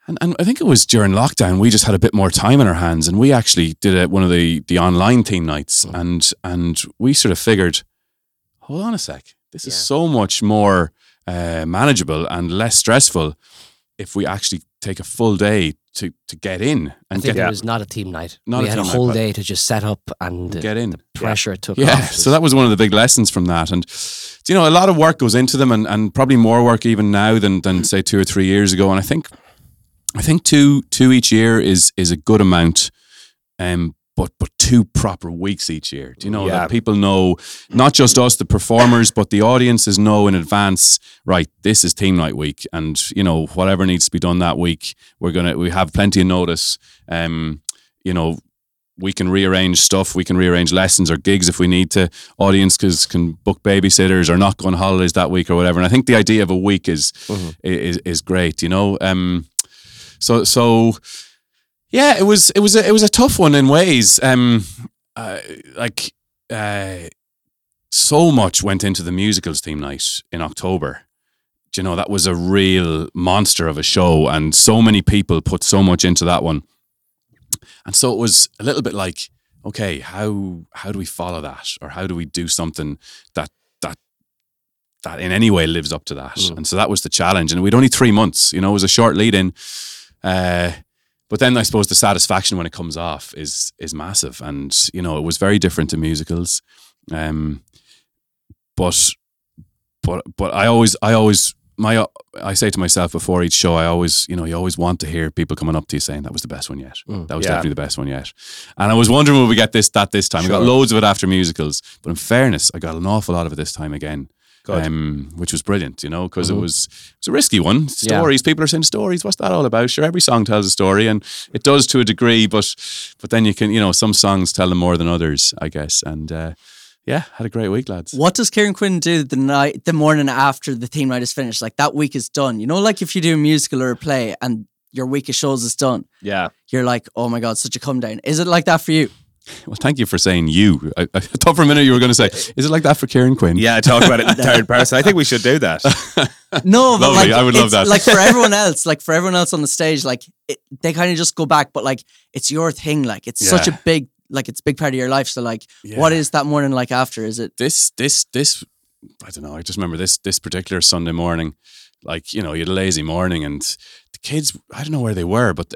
[SPEAKER 4] And, and I think it was during lockdown we just had a bit more time on our hands, and we actually did a, one of the the online theme nights, and and we sort of figured, hold on a sec, this is so much more uh, manageable and less stressful if we actually take a full day to to get in
[SPEAKER 3] I
[SPEAKER 4] and
[SPEAKER 3] think
[SPEAKER 4] get
[SPEAKER 3] it was not a theme night.
[SPEAKER 4] Not
[SPEAKER 3] we
[SPEAKER 4] a
[SPEAKER 3] had a whole
[SPEAKER 4] night,
[SPEAKER 3] day to just set up and uh,
[SPEAKER 4] get in.
[SPEAKER 3] pressure it took
[SPEAKER 4] Yeah,
[SPEAKER 3] off.
[SPEAKER 4] so that was one of the big lessons from that, and you know, a lot of work goes into them, and, and probably more work even now than than say two or three years ago. And I think, I think two two each year is is a good amount, um, but but two proper weeks each year. Do you know
[SPEAKER 1] Yeah.
[SPEAKER 4] that people know not just us, the performers, but the audiences know in advance. Right, this is theme night week, and you know whatever needs to be done that week, we're gonna we have plenty of notice. Um, you know, we can rearrange stuff. We can rearrange lessons or gigs if we need to. Audience cause can book babysitters or not go on holidays that week or whatever. And I think the idea of a week is is is great. You know, um, so so yeah, it was it was a, it was a tough one in ways. Um, uh, like uh, so much went into the musicals theme night in October. Do you know that was a real monster of a show, and so many people put so much into that one. And so it was a little bit like, okay, how how do we follow that, or how do we do something that that that in any way lives up to that? And so that was the challenge. And we'd only three months, you know, it was a short lead in. Uh, but then I suppose the satisfaction when it comes off is is massive, and you know, it was very different to musicals. Um, but but but I always I always my I say to myself before each show, I always you know you always want to hear people coming up to you saying that was the best one yet.
[SPEAKER 3] Mm.
[SPEAKER 4] That was
[SPEAKER 1] Yeah.
[SPEAKER 4] definitely the best one yet. And I was wondering will we get this that this time. We got loads of it after musicals, but in fairness, I got an awful lot of it this time again. Um, which was brilliant, you know, because
[SPEAKER 3] Mhm.
[SPEAKER 4] it was it was a risky one.
[SPEAKER 3] Yeah.
[SPEAKER 4] Stories, people are saying stories. What's that all about? Sure, every song tells a story, and it does to a degree, but but then you can, you know, some songs tell them more than others, I guess. And uh, yeah, had a great week, lads.
[SPEAKER 2] What does Kieran Quinn do the night, the morning after the theme night is finished? Like that week is done. You know, like if you do a musical or a play and your week of shows is done,
[SPEAKER 1] Yeah.
[SPEAKER 2] you're like, oh my god, such a come down. Is it like that for you?
[SPEAKER 4] Well, thank you for saying you. I, I thought for a minute you were going to say, "Is it like that for Kieran Quinn?"
[SPEAKER 1] Yeah, I talk about it in third person. I think we should do that.
[SPEAKER 2] No, but
[SPEAKER 4] Lovely,
[SPEAKER 2] like
[SPEAKER 4] I would love that.
[SPEAKER 2] Like for everyone else, like for everyone else on the stage, like it, they kind of just go back, but like it's your thing. Like it's such a big, like it's a big part of your life. So like, what is that morning like after? Is it?
[SPEAKER 4] this this this I don't know. I just remember this this particular Sunday morning, like you know, you had a lazy morning, and the kids. I don't know where they were, but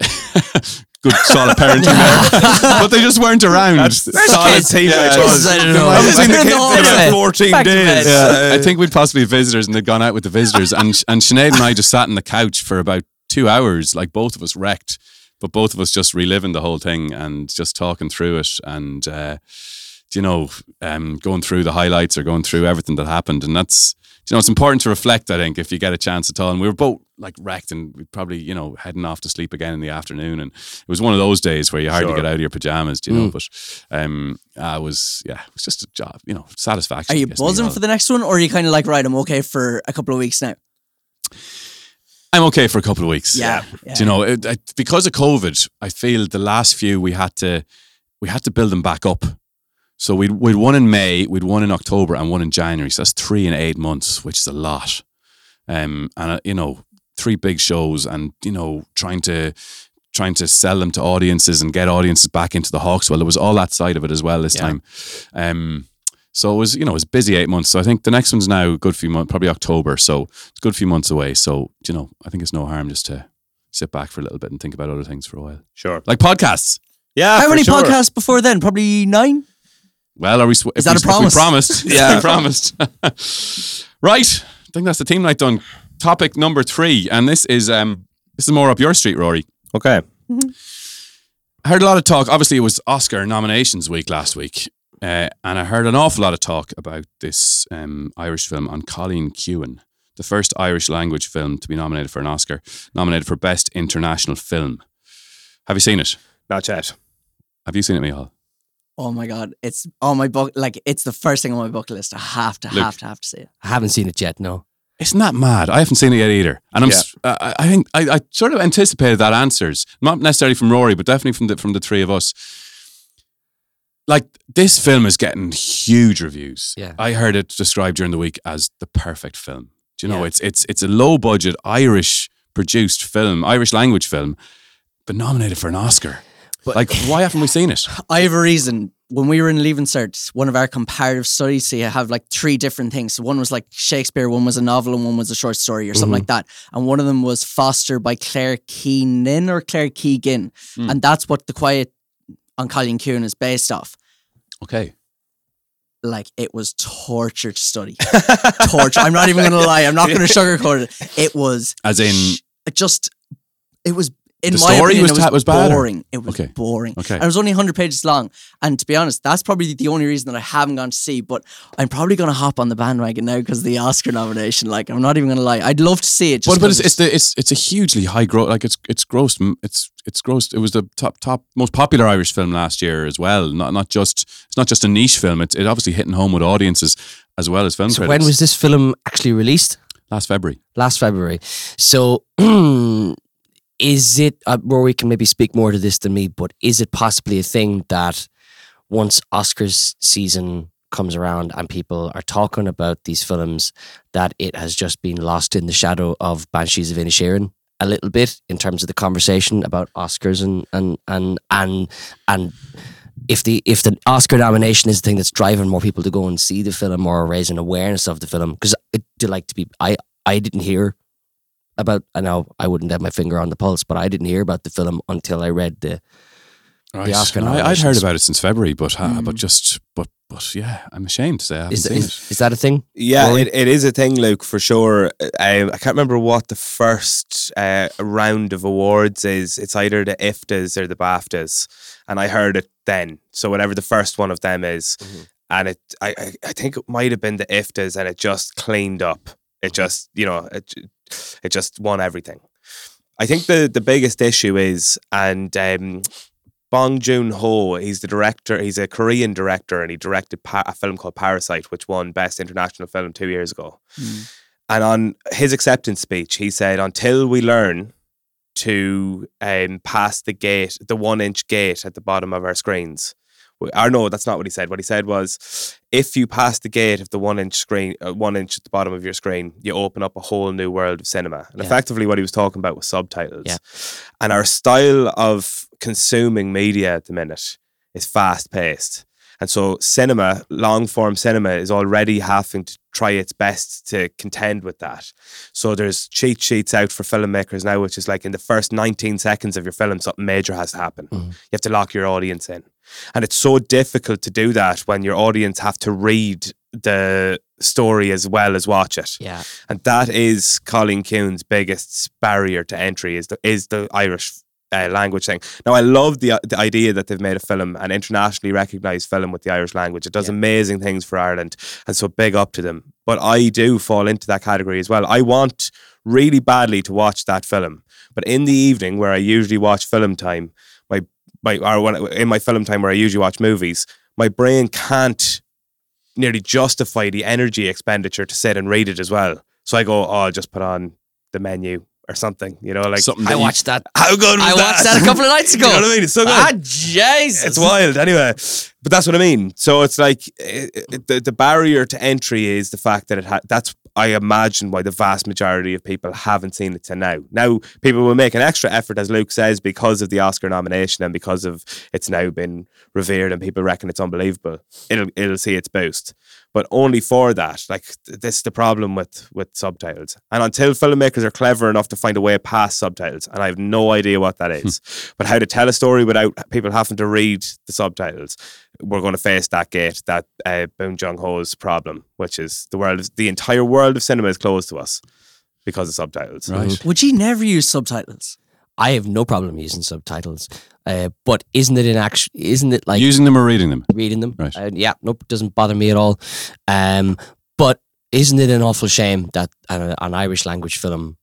[SPEAKER 4] good solid parenting there, but they just weren't around.
[SPEAKER 1] That's solid
[SPEAKER 2] kids?
[SPEAKER 1] team.
[SPEAKER 4] Yeah,
[SPEAKER 1] was.
[SPEAKER 4] was-
[SPEAKER 3] I don't know.
[SPEAKER 1] I haven't seen the
[SPEAKER 2] They're
[SPEAKER 1] kids
[SPEAKER 2] the
[SPEAKER 1] in about 14
[SPEAKER 2] Back to
[SPEAKER 1] days.
[SPEAKER 2] bed.
[SPEAKER 4] Yeah, I think we'd possibly have visitors, and they'd gone out with the visitors, and and Sinead and I just sat on the couch for about two hours, like both of us wrecked, but both of us just reliving the whole thing and just talking through it, and uh, you know, um, going through the highlights or going through everything that happened, and that's you know, it's important to reflect. I think if you get a chance at all, and we were both like wrecked, and we probably you know heading off to sleep again in the afternoon, and it was one of those days where you hardly
[SPEAKER 1] Sure.
[SPEAKER 4] get out of your pajamas, do you know. But um, I was yeah, it was just a job, you know, satisfaction.
[SPEAKER 2] Are you buzzing for the next one, or are you kind of like, right, I'm okay for a couple of weeks now?
[SPEAKER 4] I'm okay for a couple of weeks.
[SPEAKER 2] Yeah, yeah.
[SPEAKER 4] Do you know, it, it, because of COVID, I feel the last few we had to we had to build them back up. So we'd we'd one in May, we'd one in October, and one in January. So that's three in eight months, which is a lot. Um, and uh, you know, three big shows, and you know, trying to trying to sell them to audiences and get audiences back into the Hawks. Well, there was all that side of it as well this
[SPEAKER 1] Yeah.
[SPEAKER 4] time. Um, so it was, you know, it was busy eight months. So I think the next one's now a good few months, probably October. So it's a good few months away. So, you know, I think it's no harm just to sit back for a little bit and think about other things for a while.
[SPEAKER 1] Sure.
[SPEAKER 4] Like podcasts.
[SPEAKER 1] Yeah.
[SPEAKER 2] How many
[SPEAKER 1] sure.
[SPEAKER 2] podcasts before then? Probably nine.
[SPEAKER 4] Well, are we? Sw- if
[SPEAKER 2] that
[SPEAKER 4] we,
[SPEAKER 2] a promise?
[SPEAKER 4] If we promised.
[SPEAKER 1] Yeah.
[SPEAKER 4] we promised. right. I think that's the theme night done. Topic number three, and this is um this is more up your street, Rory.
[SPEAKER 1] Okay.
[SPEAKER 4] I heard a lot of talk. Obviously, it was Oscar nominations week last week, uh, and I heard an awful lot of talk about this um, Irish film An Cailín Ciúin, the first Irish language film to be nominated for an Oscar, nominated for Best International Film. Have you seen it?
[SPEAKER 1] Not yet.
[SPEAKER 4] Have you seen it, Michal?
[SPEAKER 2] Oh my god, it's on my book. Like it's the first thing on my bucket list. I have to,
[SPEAKER 4] Luke.
[SPEAKER 2] have to, have to see it.
[SPEAKER 3] I haven't seen it yet. No.
[SPEAKER 4] it's not mad? I haven't seen it yet either, and I'm.
[SPEAKER 1] Yeah.
[SPEAKER 4] I I think I, I sort of anticipated that answers, not necessarily from Rory, but definitely from the from the three of us. Like this film is getting huge reviews.
[SPEAKER 3] Yeah.
[SPEAKER 4] I heard it described during the week as the perfect film. Do you know
[SPEAKER 3] Yeah.
[SPEAKER 4] it's it's it's a low budget Irish produced film, Irish language film, but nominated for an Oscar.
[SPEAKER 3] But-
[SPEAKER 4] like, why haven't we seen it?
[SPEAKER 2] I have a reason. When we were in Leaving Cert, one of our comparative studies, you have like three different things. So one was like Shakespeare, one was a novel, and one was a short story or something mm-hmm. like that. And one of them was Foster by Claire Keenan or Claire Keegan. Mm. And that's what The Quiet An Cailín Ciúin is based off.
[SPEAKER 4] Okay,
[SPEAKER 2] Like it was torture to study. torture. I'm not even going to lie. I'm not going to sugarcoat it. It was
[SPEAKER 4] as in
[SPEAKER 2] it just it was in
[SPEAKER 4] The
[SPEAKER 2] my
[SPEAKER 4] story
[SPEAKER 2] opinion,
[SPEAKER 4] was
[SPEAKER 2] it was,
[SPEAKER 4] ta- was bad, or-
[SPEAKER 2] boring. It was
[SPEAKER 4] Okay.
[SPEAKER 2] boring.
[SPEAKER 4] Okay.
[SPEAKER 2] And it was only 100 pages long. And to be honest, that's probably the only reason that I haven't gone to see. But I'm probably going to hop on the bandwagon now because the Oscar nomination. Like, I'm not even going to lie. I'd love to see it. Just
[SPEAKER 4] But, but
[SPEAKER 2] 'cause
[SPEAKER 4] it's, it's the it's it's a hugely high growth. Like it's it's grossed. It's it's grossed. It was the top top most popular Irish film last year as well. Not not just it's not just a niche film. It's it obviously hitting home with audiences as well as film
[SPEAKER 3] So
[SPEAKER 4] critics.
[SPEAKER 3] when was this film actually released?
[SPEAKER 4] last February?
[SPEAKER 3] Last February. So hmm, is it, uh, Rory can maybe speak more to this than me, but is it possibly a thing that once Oscars season comes around and people are talking about these films, that it has just been lost in the shadow of Banshees of Inisherin? A little bit in terms of the conversation about Oscars and and and and and if the if the Oscar nomination is the thing that's driving more people to go and see the film or raising awareness of the film, because it do like to be, I I didn't hear about. I know I wouldn't have my finger on the pulse, but I didn't hear about the film until I read the.
[SPEAKER 4] Right.
[SPEAKER 3] Oscar
[SPEAKER 4] No, I, I'd heard about it since February, but uh, but just but but yeah, I'm ashamed to say I haven't
[SPEAKER 3] Is,
[SPEAKER 4] seen
[SPEAKER 3] is,
[SPEAKER 4] it.
[SPEAKER 3] is that a thing?
[SPEAKER 1] Yeah, it, it is a thing, Luke, for sure. Um, I can't remember what the first uh, round of awards is. It's either the IFTAs or the BAFTAs, and I heard it then. So whatever the first one of them is, and it, I, I, I think it might have been the IFTAs, and it just cleaned up. It just, you know, it, it just won everything. I think the the biggest issue is, and um, Bong Joon Ho. He's the director. He's a Korean director, and he directed pa- a film called Parasite, which won Best International Film two years ago. And on his acceptance speech, he said, "Until we learn to um, pass the gate, the one-inch gate at the bottom of our screens." Or no, that's not what he said. What he said was, if you pass the gate of the one-inch screen, uh, one inch at the bottom of your screen, you open up a whole new world of cinema. And
[SPEAKER 3] Yeah.
[SPEAKER 1] effectively, what he was talking about was subtitles.
[SPEAKER 3] Yeah.
[SPEAKER 1] And our style of consuming media at the minute is fast paced. And so cinema, long form cinema, is already having to try its best to contend with that. So there's cheat sheets out for filmmakers now, which is like in the first 19 seconds of your film, something major has to happen. You have to lock your audience in. And it's so difficult to do that when your audience have to read the story as well as watch it.
[SPEAKER 3] Yeah.
[SPEAKER 1] And that is Cailín Ciúin's biggest barrier to entry is the is the Irish uh, language thing. Now I love the the idea that they've made a film, an internationally recognised film with the Irish language. It does amazing things for Ireland, and so big up to them. But I do fall into that category as well. I want really badly to watch that film, but in the evening where I usually watch film time, my or when, in my film time where I usually watch movies, my brain can't nearly justify the energy expenditure to sit and read it as well. So I go, oh, I'll just put on the menu or something, you know, like
[SPEAKER 4] Something
[SPEAKER 3] I
[SPEAKER 4] that you-
[SPEAKER 3] watched that.
[SPEAKER 1] how good was that
[SPEAKER 3] I
[SPEAKER 1] that?
[SPEAKER 3] watched that a couple of nights
[SPEAKER 1] Do you
[SPEAKER 3] ago.
[SPEAKER 1] know what I mean? It's so good.
[SPEAKER 3] Ah, Jesus.
[SPEAKER 1] It's wild, anyway. But that's what I mean. So it's like it, it- the the barrier to entry is the fact that it ha- that's I imagine why the vast majority of people haven't seen it to now. Now people will make an extra effort, as Luke says, because of the Oscar nomination and because of it's now been revered and people reckon it's unbelievable. It'll it'll see its boost, but only for that. Like this is the problem with with subtitles. And until filmmakers are clever enough to find a way past subtitles, and I have no idea what that is, but how to tell a story without people having to read the subtitles, we're going to face that gate, that uh, Bong Joon Ho's problem, which is the world, the entire world of cinema is closed to us because of subtitles.
[SPEAKER 4] Right.
[SPEAKER 2] Would you never use subtitles?
[SPEAKER 3] I have no problem using subtitles, uh, but isn't it in action? Isn't it like
[SPEAKER 4] Using them or reading them?
[SPEAKER 3] reading them?
[SPEAKER 4] Right.
[SPEAKER 3] Uh, yeah, nope, doesn't bother me at all. Um, but isn't it an awful shame that an, an Irish language film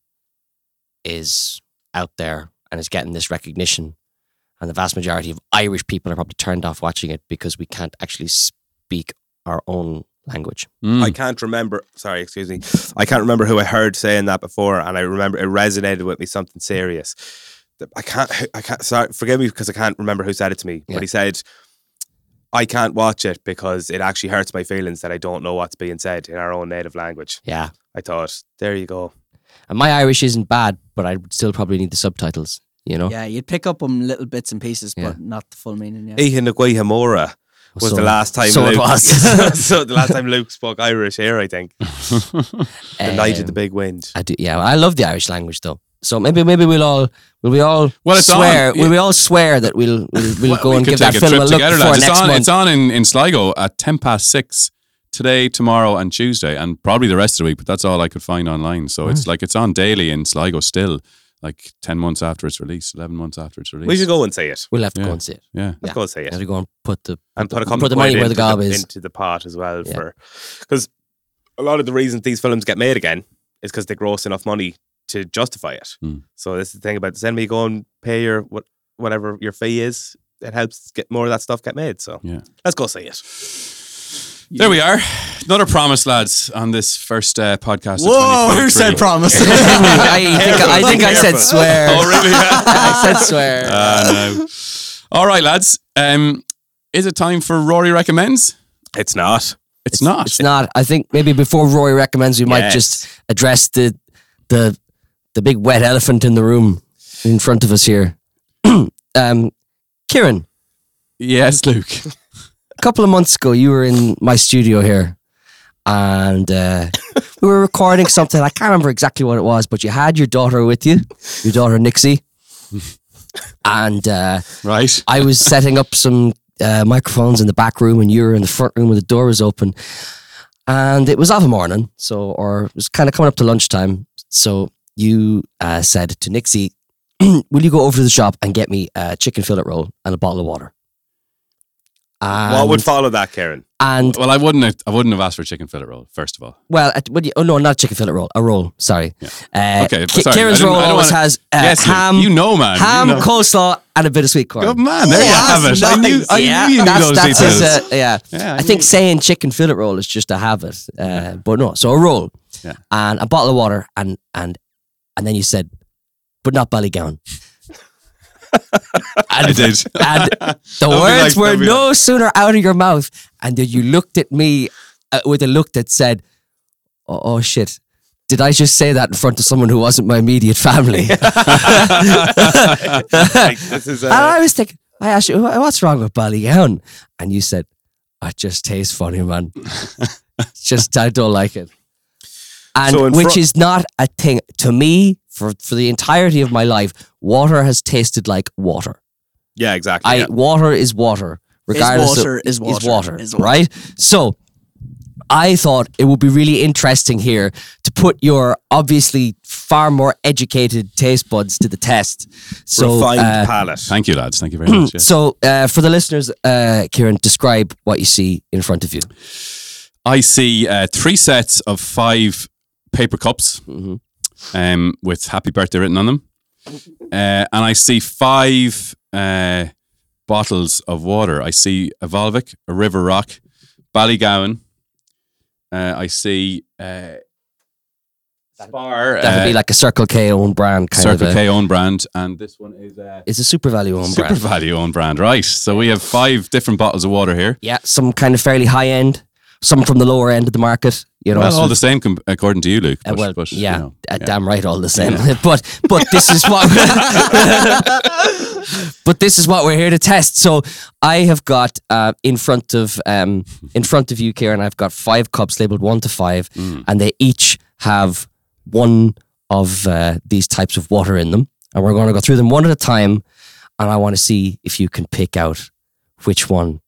[SPEAKER 3] is out there and is getting this recognition, and the vast majority of Irish people are probably turned off watching it because we can't actually speak our own language.
[SPEAKER 4] Mm.
[SPEAKER 1] I can't remember. Sorry, excuse me. I can't remember who I heard saying that before, and I remember it resonated with me something serious. The- I can't. I can't. Sorry, forgive me because I can't remember who said it to me.
[SPEAKER 3] Yeah.
[SPEAKER 1] But he said, "I can't watch it because it actually hurts my feelings that I don't know what's being said in our own native language."
[SPEAKER 3] Yeah,
[SPEAKER 1] I thought, there you go.
[SPEAKER 3] and my Irish isn't bad, but I would still probably need the subtitles. You know,
[SPEAKER 2] Yeah, you'd pick up on little bits and pieces,
[SPEAKER 3] Yeah.
[SPEAKER 2] but not the full meaning. Yeah.
[SPEAKER 1] Ian Hamora was
[SPEAKER 3] So-
[SPEAKER 1] the last time
[SPEAKER 3] so it was.
[SPEAKER 1] so the last time Luke spoke Irish here, I think, the night of the
[SPEAKER 3] Um,
[SPEAKER 1] big wind.
[SPEAKER 3] I do. Yeah, I love the Irish language though. So maybe maybe we'll all will we all
[SPEAKER 4] Well, it's
[SPEAKER 3] swear
[SPEAKER 4] on.
[SPEAKER 3] will we all swear that we'll we'll, we'll
[SPEAKER 4] Well,
[SPEAKER 3] go
[SPEAKER 4] we
[SPEAKER 3] and give
[SPEAKER 4] take
[SPEAKER 3] that
[SPEAKER 4] a
[SPEAKER 3] film
[SPEAKER 4] trip
[SPEAKER 3] a look
[SPEAKER 4] together,
[SPEAKER 3] before
[SPEAKER 4] lads. It's
[SPEAKER 3] next
[SPEAKER 4] on,
[SPEAKER 3] month.
[SPEAKER 4] it's on in, in Sligo at 10 past 6 today, tomorrow, and Tuesday, and probably the rest of the week, but that's all I could find online. So it's ah. like it's on daily in Sligo still, like 10 months after its release, 11 months after its release.
[SPEAKER 1] We should go and see it.
[SPEAKER 3] We'll have to
[SPEAKER 4] Yeah.
[SPEAKER 3] go and see it.
[SPEAKER 4] Yeah.
[SPEAKER 1] Let's
[SPEAKER 3] Yeah.
[SPEAKER 1] go and see it.
[SPEAKER 3] Have to go and put the
[SPEAKER 1] and put a
[SPEAKER 3] put the money where the
[SPEAKER 1] into
[SPEAKER 3] gob is.
[SPEAKER 1] into the pot as well
[SPEAKER 3] Yeah.
[SPEAKER 1] for because a lot of the reasons these films get made again is because they gross enough money to justify it.
[SPEAKER 4] Hmm.
[SPEAKER 1] So this is the thing about send me go and pay your what whatever your fee is. It helps get more of that stuff get made. So
[SPEAKER 4] Yeah.
[SPEAKER 1] let's go see it.
[SPEAKER 4] There we are. Another promise, lads, on this first uh, podcast. of
[SPEAKER 2] Whoa, who said promise?
[SPEAKER 3] I think I think I said swear.
[SPEAKER 4] Oh, really?
[SPEAKER 3] I said swear.
[SPEAKER 4] Ah, no. All right, lads. Um, is it time for Rory recommends?
[SPEAKER 1] It's not.
[SPEAKER 4] It's, not.
[SPEAKER 3] It's not. I think maybe before Rory recommends, we might just address the the the big wet elephant in the room in front of us here. um, Kieran,
[SPEAKER 4] Yes, Luke.
[SPEAKER 3] a couple of months ago, you were in my studio here, and uh, we were recording something. I can't remember exactly what it was, but you had your daughter with you, your daughter Nixie, and uh,
[SPEAKER 4] Right.
[SPEAKER 3] I was setting up some uh, microphones in the back room, and you were in the front room when the door was open. And it was of a morning, so or it was kind of coming up to lunchtime. So you uh, said to Nixie, "Will you go over to the shop and get me a chicken fillet roll and a bottle of water?" And,
[SPEAKER 1] what would follow that, Karen?
[SPEAKER 3] and
[SPEAKER 4] Well, I wouldn't. Have, I wouldn't have asked for a chicken fillet roll. First of all,
[SPEAKER 3] well, at, what you, oh no, not a chicken fillet roll, a roll. Sorry. Uh,
[SPEAKER 4] Okay,
[SPEAKER 3] Ki-
[SPEAKER 4] sorry,
[SPEAKER 3] Kieran's roll always
[SPEAKER 4] wanna-
[SPEAKER 3] has uh,
[SPEAKER 4] yes,
[SPEAKER 3] ham,
[SPEAKER 4] you know, man.
[SPEAKER 3] ham,
[SPEAKER 4] you know.
[SPEAKER 3] coleslaw, and a bit of sweet corn.
[SPEAKER 4] Good man. There you have it.
[SPEAKER 2] that's
[SPEAKER 4] I knew. I
[SPEAKER 3] yeah,
[SPEAKER 4] knew you knew
[SPEAKER 3] that's,
[SPEAKER 4] those
[SPEAKER 3] that's
[SPEAKER 4] details.
[SPEAKER 3] his, uh, yeah.
[SPEAKER 4] Yeah,
[SPEAKER 3] I think saying chicken fillet roll is just a habit, uh, but no. So a roll,
[SPEAKER 4] Yeah.
[SPEAKER 3] and a bottle of water, and and and then you said, but not Ballygowan.
[SPEAKER 4] and, I did.
[SPEAKER 3] And the words
[SPEAKER 4] like-
[SPEAKER 3] were no sooner out of your mouth, and then you looked at me uh, with a look that said, "Oh, oh shit." Did I just say that in front of someone who wasn't my immediate family?
[SPEAKER 1] Like, is
[SPEAKER 3] And
[SPEAKER 1] uh,
[SPEAKER 3] I was thinking, I asked you, what's wrong with Ballygowan? And you said, "Oh, it just tastes funny, man. Just, I don't like it. And
[SPEAKER 1] So
[SPEAKER 3] which
[SPEAKER 1] fro-
[SPEAKER 3] is not a thing to me for, for the entirety of my life. Water has tasted like water.
[SPEAKER 1] yeah, exactly.
[SPEAKER 3] I
[SPEAKER 1] yeah.
[SPEAKER 3] water is water, regardless
[SPEAKER 2] water,
[SPEAKER 3] of
[SPEAKER 2] is water,
[SPEAKER 3] is water,
[SPEAKER 2] is water.
[SPEAKER 3] right? So I thought it would be really interesting here to put your obviously far more educated taste buds to the test. So
[SPEAKER 1] Refined
[SPEAKER 3] uh,
[SPEAKER 1] palate.
[SPEAKER 4] Thank you, lads. Thank you very much. yes.
[SPEAKER 3] so, uh, for the listeners, uh, Kieran, describe what you see in front of you.
[SPEAKER 4] I see uh, three sets of five paper cups
[SPEAKER 3] Mhm.
[SPEAKER 4] um, with happy birthday written on them. Uh, and I see five uh, bottles of water. I see a Volvic, a River Rock, Ballygowan. Uh, I see uh, Spar,
[SPEAKER 3] That would
[SPEAKER 4] uh,
[SPEAKER 3] be like a Circle K own brand kind
[SPEAKER 4] Circle
[SPEAKER 3] of.
[SPEAKER 4] K
[SPEAKER 3] A,
[SPEAKER 4] own brand. And this one is uh,
[SPEAKER 3] it's a SuperValu own
[SPEAKER 4] Super
[SPEAKER 3] brand.
[SPEAKER 4] Value own brand. Right. So we have five different bottles of water here.
[SPEAKER 3] Yeah, some kind of fairly high end, some from the lower end of the market. You know,
[SPEAKER 4] Well,
[SPEAKER 3] so-
[SPEAKER 4] all the same, com- according to you, Luke.
[SPEAKER 3] Uh, well,
[SPEAKER 4] but, you
[SPEAKER 3] yeah,
[SPEAKER 4] know,
[SPEAKER 3] uh,
[SPEAKER 4] yeah.
[SPEAKER 3] damn right, all the same. but but this is what but this is what we're here to test. So I have got uh, in front of um, in front of you, Kieran. I've got five cups labeled one to five,
[SPEAKER 4] Mm.
[SPEAKER 3] and they each have one of uh, these types of water in them, and we're going to go through them one at a time. And I want to see if you can pick out which one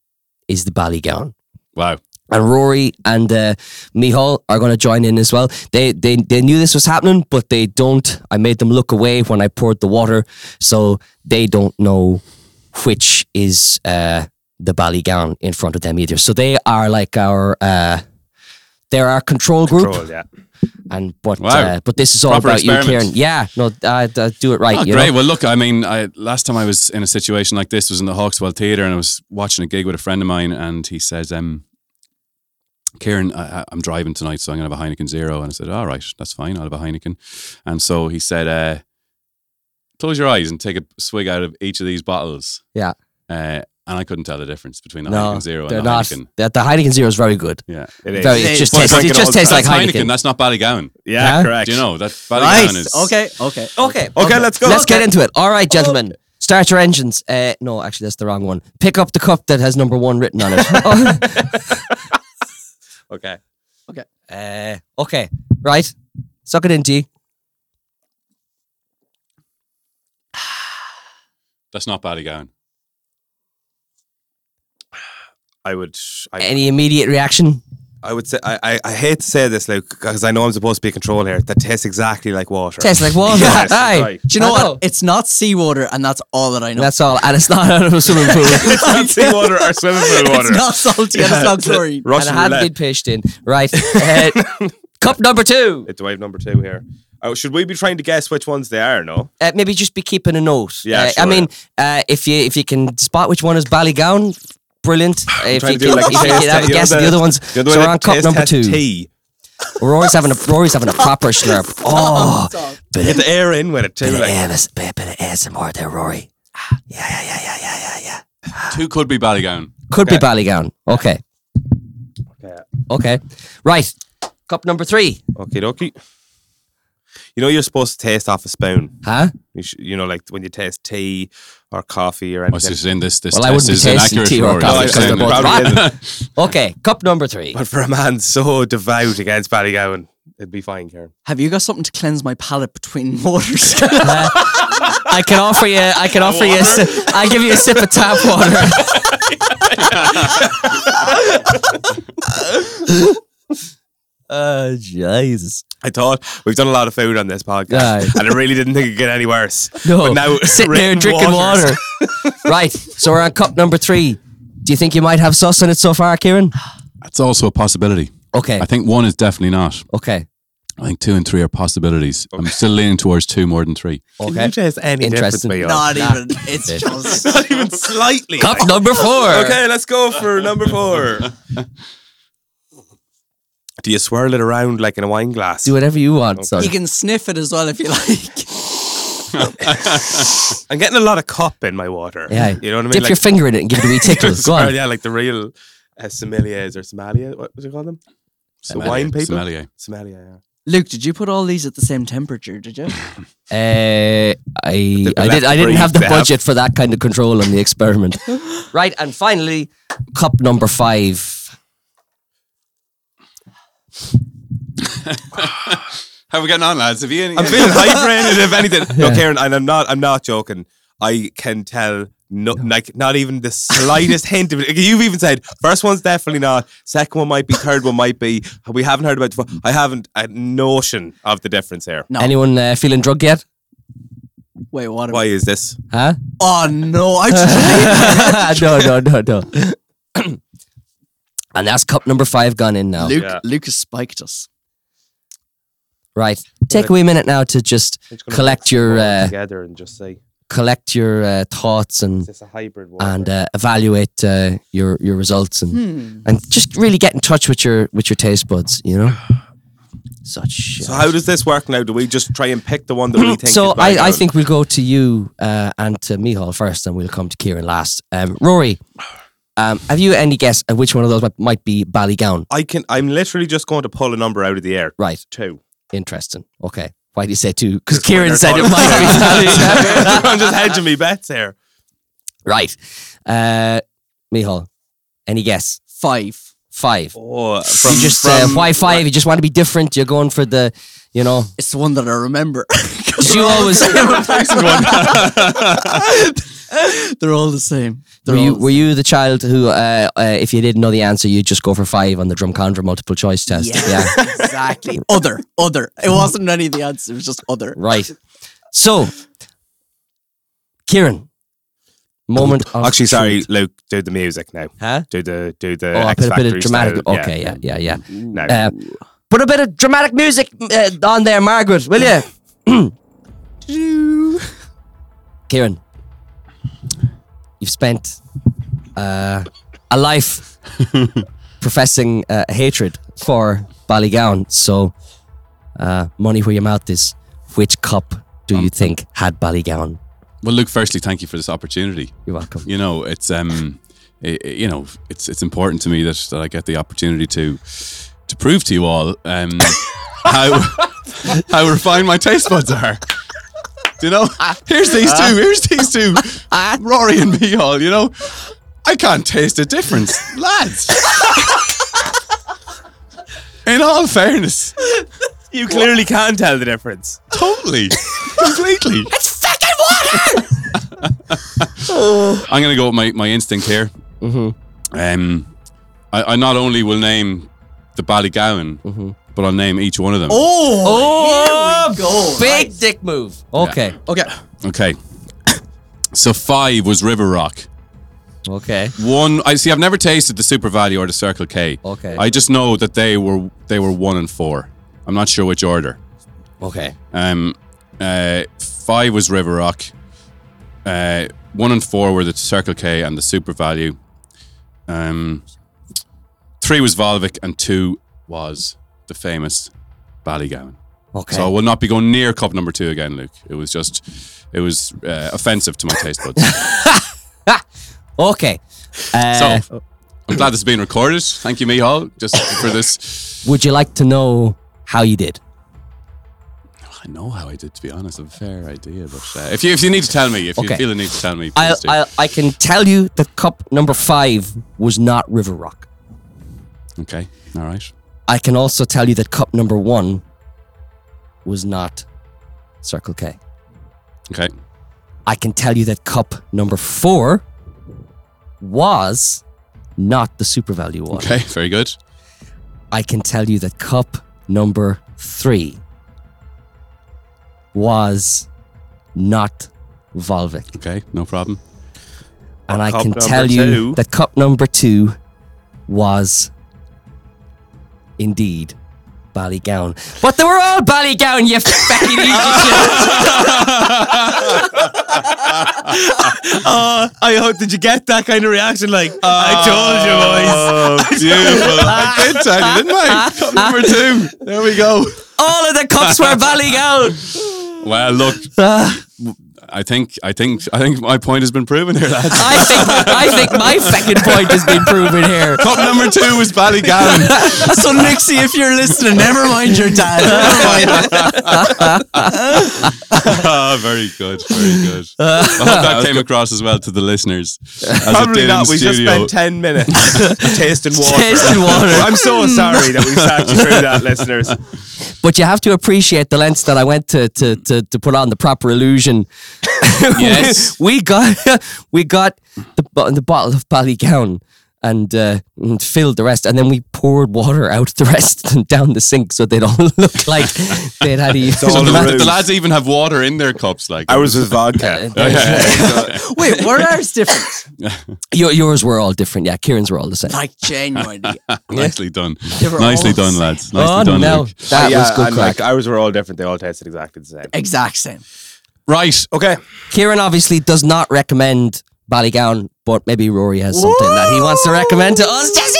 [SPEAKER 3] is the Ballygowan
[SPEAKER 4] Wow.
[SPEAKER 3] And Rory and uh, Mihal are going to join in as well. They, they they knew this was happening, but they don't. I made them look away when I poured the water, so they don't know which is uh, the Ballygowan in front of them either. So they are like our uh, they're our control group,
[SPEAKER 1] Control, yeah.
[SPEAKER 3] and but
[SPEAKER 4] Wow.
[SPEAKER 3] uh, but this is all
[SPEAKER 4] Proper
[SPEAKER 3] about you. Kieran. Yeah, no, uh, uh, do it right.
[SPEAKER 4] Oh, great.
[SPEAKER 3] know?
[SPEAKER 4] Well, look, I mean, I, last time I was in a situation like this was in the Hawk's Well Theatre and I was watching a gig with a friend of mine and he says, um, Kieran, I, I- I'm driving tonight, so I'm going to have a Heineken Zero. And I said, all right, that's fine. I'll have a Heineken. And so he said, uh, close your eyes and take a swig out of each of these bottles.
[SPEAKER 3] Yeah.
[SPEAKER 4] Uh, and I couldn't tell the difference between the
[SPEAKER 3] No,
[SPEAKER 4] Heineken Zero and the
[SPEAKER 3] not.
[SPEAKER 4] Heineken.
[SPEAKER 3] The, the Heineken Zero is very good.
[SPEAKER 4] Yeah.
[SPEAKER 1] It is.
[SPEAKER 3] Very,
[SPEAKER 2] It
[SPEAKER 3] it just tastes.
[SPEAKER 1] Like
[SPEAKER 3] It just tastes like Heineken.
[SPEAKER 4] Heineken. That's not Ballygowan.
[SPEAKER 1] yeah,
[SPEAKER 3] Huh?
[SPEAKER 1] correct.
[SPEAKER 4] Do you know that Ballygowan
[SPEAKER 2] Nice.
[SPEAKER 4] is
[SPEAKER 2] Okay. Okay.
[SPEAKER 3] Okay.
[SPEAKER 1] Okay, let's go.
[SPEAKER 3] Let's get into it. All right, gentlemen. Start your engines. Uh, no, actually, that's the wrong one. Pick up the cup that has number one written on it.
[SPEAKER 1] Okay. Okay.
[SPEAKER 3] Uh, okay. Right. Suck it in, G.
[SPEAKER 4] That's not Ballygowan.
[SPEAKER 1] I would. I,
[SPEAKER 3] Any immediate reaction?
[SPEAKER 1] I would say. I, I, I hate to say this, Luke, because I know I'm supposed to be in control here. That tastes exactly like water.
[SPEAKER 3] Tastes like water.
[SPEAKER 1] Yes,
[SPEAKER 3] Aye.
[SPEAKER 1] right.
[SPEAKER 2] Do you know
[SPEAKER 3] I
[SPEAKER 2] what? It's not seawater, and that's all that I know.
[SPEAKER 3] That's all. And it's not out of a swimming pool.
[SPEAKER 1] it's not seawater or swimming pool water.
[SPEAKER 2] It's not salty and it's not chlorine.
[SPEAKER 1] Russian
[SPEAKER 3] and it hadn't been pitched in. Right. Uh, cup number two.
[SPEAKER 1] It's wave number two here. Oh, should we be trying to guess which ones they are? No.
[SPEAKER 3] Uh, maybe just be keeping a note.
[SPEAKER 1] Yeah,
[SPEAKER 3] Uh, I
[SPEAKER 1] sure,
[SPEAKER 3] mean, uh, if you if you can spot which one is Ballygowan, brilliant. If you can,
[SPEAKER 1] like
[SPEAKER 3] if you can have a guess
[SPEAKER 1] you
[SPEAKER 3] at the other ones,
[SPEAKER 1] The other
[SPEAKER 3] so we're on cup number two.
[SPEAKER 1] Tea.
[SPEAKER 3] Rory's having a Rory's having a proper slurp. Oh, bit
[SPEAKER 1] Get
[SPEAKER 3] of,
[SPEAKER 1] the air in with it too.
[SPEAKER 3] bit of,
[SPEAKER 1] Like.
[SPEAKER 3] AS, bit, bit of ASMR there, Rory. Ah, Yeah, yeah, yeah, yeah, yeah, yeah, yeah.
[SPEAKER 4] Two could be Ballygowan.
[SPEAKER 3] Could
[SPEAKER 1] Okay.
[SPEAKER 3] be Ballygowan. Okay,
[SPEAKER 1] Okay.
[SPEAKER 3] okay, right. Cup number three,
[SPEAKER 1] Okie dokie. You know you're supposed to taste off a spoon.
[SPEAKER 3] huh?
[SPEAKER 1] You, sh- you know, like when you taste tea or coffee or
[SPEAKER 4] What's
[SPEAKER 1] anything.
[SPEAKER 4] this in this? This
[SPEAKER 3] Well, I
[SPEAKER 4] test
[SPEAKER 3] wouldn't be
[SPEAKER 4] is
[SPEAKER 3] tasting
[SPEAKER 4] inaccurate.
[SPEAKER 3] tea or coffee
[SPEAKER 1] No,
[SPEAKER 4] That's
[SPEAKER 3] because they're both
[SPEAKER 1] probably isn't.
[SPEAKER 3] Okay, cup number three.
[SPEAKER 1] But for a man so devout against Ballygowan, it'd be fine, Karen.
[SPEAKER 2] Have you got something to cleanse my palate between waters?
[SPEAKER 3] Uh, I can offer you. I can offer you. Si- I give you a sip of tap water. Oh Jesus!
[SPEAKER 1] I thought we've done a lot of food on this podcast,
[SPEAKER 3] Aye.
[SPEAKER 1] and I really didn't think it'd get any worse.
[SPEAKER 3] No,
[SPEAKER 1] but now
[SPEAKER 3] sitting there drinking
[SPEAKER 1] waters.
[SPEAKER 3] water. right. So we're on cup number three. Do you think you might have sus on it so far, Kieran?
[SPEAKER 4] That's also a possibility.
[SPEAKER 3] Okay.
[SPEAKER 4] I think one is definitely not.
[SPEAKER 3] Okay.
[SPEAKER 4] I think two and three are possibilities. I'm still leaning towards two more than three.
[SPEAKER 1] Can you taste any difference,
[SPEAKER 3] Interesting.
[SPEAKER 1] Mayo?
[SPEAKER 2] Not even. It's just.
[SPEAKER 1] Not even slightly.
[SPEAKER 3] Cup number four.
[SPEAKER 1] Okay, let's go for number four. Do you swirl it around like in a wine glass?
[SPEAKER 3] Do whatever you want, son.
[SPEAKER 2] You can sniff it as well if you like.
[SPEAKER 1] I'm getting a lot of cup in my water.
[SPEAKER 3] Yeah.
[SPEAKER 1] You know what I mean?
[SPEAKER 3] Dip your finger in it and give it a wee tickle. Go on.
[SPEAKER 1] Yeah, like the real uh, sommeliers or sommelier. What do you call them? The wine people?
[SPEAKER 4] Sommelier.
[SPEAKER 1] Sommelier, yeah.
[SPEAKER 2] Luke, did you put all these at the same temperature? Did you?
[SPEAKER 3] Uh, I
[SPEAKER 1] They've
[SPEAKER 3] I did I didn't have the
[SPEAKER 1] they
[SPEAKER 3] budget for that kind of control on the experiment. right, and finally, cup number five.
[SPEAKER 4] How are we getting on, lads? Have you any?
[SPEAKER 1] I'm feeling hydrated, if anything. No, Karen, and I'm not. I'm not joking. I can tell. No, like not even the slightest hint of it. You've even said first one's definitely not. Second one might be. Third one might be. We haven't heard about. The, fo- I haven't a notion of the difference here.
[SPEAKER 2] No.
[SPEAKER 3] Anyone uh, feeling drunk yet?
[SPEAKER 2] Wait, what?
[SPEAKER 1] Why is this?
[SPEAKER 3] Huh?
[SPEAKER 2] Oh no! I just
[SPEAKER 3] no, no, no, no. and that's cup number five gone in now.
[SPEAKER 2] Luke.
[SPEAKER 1] Yeah.
[SPEAKER 2] Luke spiked us.
[SPEAKER 3] Right. Take a wee minute now to just collect your uh,
[SPEAKER 1] together and just say
[SPEAKER 3] collect your uh, thoughts and
[SPEAKER 1] this a hybrid
[SPEAKER 3] and uh, evaluate uh, your your results and
[SPEAKER 2] Hmm.
[SPEAKER 3] and just really get in touch with your with your taste buds. You know. Such shit.
[SPEAKER 1] so how does this work now? Do we just try and pick the one that we think?
[SPEAKER 3] So
[SPEAKER 1] is
[SPEAKER 3] I, I think we'll go to you uh, and to Mihal first, and we'll come to Kieran last. Um, Rory, um, have you any guess at which one of those might, might be Ballygowan?
[SPEAKER 1] I can. I'm literally just going to pull a number out of the air.
[SPEAKER 3] Right,
[SPEAKER 1] Two.
[SPEAKER 3] Interesting. Okay, why do you say two? Because Kieran said it might be Ballygowan.
[SPEAKER 1] I'm just hedging me bets here.
[SPEAKER 3] right, uh, Mihal, any guess?
[SPEAKER 2] Five.
[SPEAKER 3] Five.
[SPEAKER 1] Oh,
[SPEAKER 3] you just uh, why five? You just want to be different. You're going for the, you know.
[SPEAKER 2] It's the one that I remember.
[SPEAKER 3] 'cause you always
[SPEAKER 2] They're all the same. They're
[SPEAKER 3] were you
[SPEAKER 2] all
[SPEAKER 3] were you the child who, uh, uh, if you didn't know the answer, you'd just go for five on the drum contra multiple choice test?
[SPEAKER 2] Yeah, exactly. Other, other. It wasn't any of the answers. It was just other.
[SPEAKER 3] Right. So, Kieran, moment. Of
[SPEAKER 1] Actually, sorry,
[SPEAKER 3] truth.
[SPEAKER 1] Luke. Do the music now.
[SPEAKER 3] Huh?
[SPEAKER 1] Do the do the.
[SPEAKER 3] Oh, I
[SPEAKER 1] X
[SPEAKER 3] put a bit of
[SPEAKER 1] Factory
[SPEAKER 3] dramatic.
[SPEAKER 1] style.
[SPEAKER 3] Okay, yeah, yeah, yeah.
[SPEAKER 1] No.
[SPEAKER 3] Uh, put a bit of dramatic music uh, on there, Margaret, will you? Kieran, you've spent uh, a life professing uh, hatred for Ballygowan. So, uh, money where your mouth is. Which cup do you think had Ballygowan?
[SPEAKER 4] Well, Luke, firstly, thank you for this opportunity.
[SPEAKER 3] You're welcome.
[SPEAKER 4] You know, it's um, i i- you know, it's it's important to me that, that I get the opportunity to to prove to you all um how how refined my taste buds are. Do you know? Here's these two. Here's these two. Rory and Mihal. You know, I can't taste a difference, lads. In all fairness,
[SPEAKER 1] You clearly can tell the difference.
[SPEAKER 4] totally, completely.
[SPEAKER 3] It's fucking water!
[SPEAKER 4] I'm gonna go with my, my instinct here.
[SPEAKER 3] Mm-hmm.
[SPEAKER 4] Um, I, I not only will name the Ballygowan,
[SPEAKER 3] Mm-hmm.
[SPEAKER 4] But I'll name each one of them.
[SPEAKER 2] Oh, here we go.
[SPEAKER 3] Big dick move. Okay.
[SPEAKER 2] Okay.
[SPEAKER 4] Okay. So five was River Rock.
[SPEAKER 3] Okay.
[SPEAKER 4] One, I see. I've never tasted the SuperValu or the Circle K.
[SPEAKER 3] Okay.
[SPEAKER 4] I just know that they were they were one and four. I'm not sure which order.
[SPEAKER 3] Okay.
[SPEAKER 4] Um, uh, five was River Rock. Uh, one and four were the Circle K and the SuperValu. Um, three was Volvic and two was the famous Ballygowan.
[SPEAKER 3] Okay.
[SPEAKER 4] So I will not be going near cup number two again, Luke. It was just, it was uh, offensive to my taste buds.
[SPEAKER 3] okay. Uh,
[SPEAKER 4] so I'm glad this is being recorded. Thank you, Mihal, just for this.
[SPEAKER 3] would you like to know how you did?
[SPEAKER 4] I know how I did, to be honest. I have a fair idea, but uh, if you if you need to tell me, if you feel the need to tell me,
[SPEAKER 3] I. I I can tell you that cup number five was not River Rock.
[SPEAKER 4] okay, all right.
[SPEAKER 3] I can also tell you that cup number one was not Circle K.
[SPEAKER 4] Okay.
[SPEAKER 3] I can tell you that cup number four was not the SuperValu one.
[SPEAKER 4] Okay, very good.
[SPEAKER 3] I can tell you that cup number three was not Volvic.
[SPEAKER 4] Okay, no problem.
[SPEAKER 3] and I
[SPEAKER 1] cup
[SPEAKER 3] can tell you that cup number two was indeed Ballygowan. But they were all Ballygowan, you fucking
[SPEAKER 1] Oh, I hope did you get that kind of reaction? Like I told you, boys.
[SPEAKER 4] Oh, beautiful. I did tell you, didn't I? Cup number two. There we go.
[SPEAKER 3] All of the cups were Ballygowan.
[SPEAKER 4] Well, look, ah. I think, I think, I think my point has been proven here, lads.
[SPEAKER 3] I think I think my second point has been proven here.
[SPEAKER 4] Cup number two was Ballygowan.
[SPEAKER 2] so Nixie, if you're listening, never mind your dad. Never mind.
[SPEAKER 4] Ah, very good, very good. I hope that came across as well to the listeners. As
[SPEAKER 1] Probably not.
[SPEAKER 4] In
[SPEAKER 1] We just spent ten minutes tasting water.
[SPEAKER 3] Tasting water.
[SPEAKER 1] I'm so sorry that we sat you through that, listeners.
[SPEAKER 3] But you have to appreciate the lengths that I went to to to, to put on the proper illusion.
[SPEAKER 4] Yes.
[SPEAKER 3] we, we got we got the the bottle of Ballygowan and, uh, and filled the rest, and then we poured water out the rest and down the sink so they'd all look like they'd had a.
[SPEAKER 1] all
[SPEAKER 4] So the,
[SPEAKER 1] rude.
[SPEAKER 4] the lads even have water in their cups, like
[SPEAKER 1] Ours was vodka.
[SPEAKER 2] Wait, were ours different?
[SPEAKER 3] Your, yours were all different, yeah. Kieran's were all the same.
[SPEAKER 2] Like genuinely.
[SPEAKER 4] nicely done, nicely done, lads. Nicely
[SPEAKER 3] oh
[SPEAKER 4] done,
[SPEAKER 3] no,
[SPEAKER 4] Luke.
[SPEAKER 3] that
[SPEAKER 1] yeah,
[SPEAKER 3] was good crack.
[SPEAKER 1] like ours were all different. They all tasted exactly the same.
[SPEAKER 2] Exact same.
[SPEAKER 4] Right,
[SPEAKER 1] Okay.
[SPEAKER 3] Kieran obviously does not recommend Ballygowan, but maybe Rory has something that he wants to recommend to us. Jesse,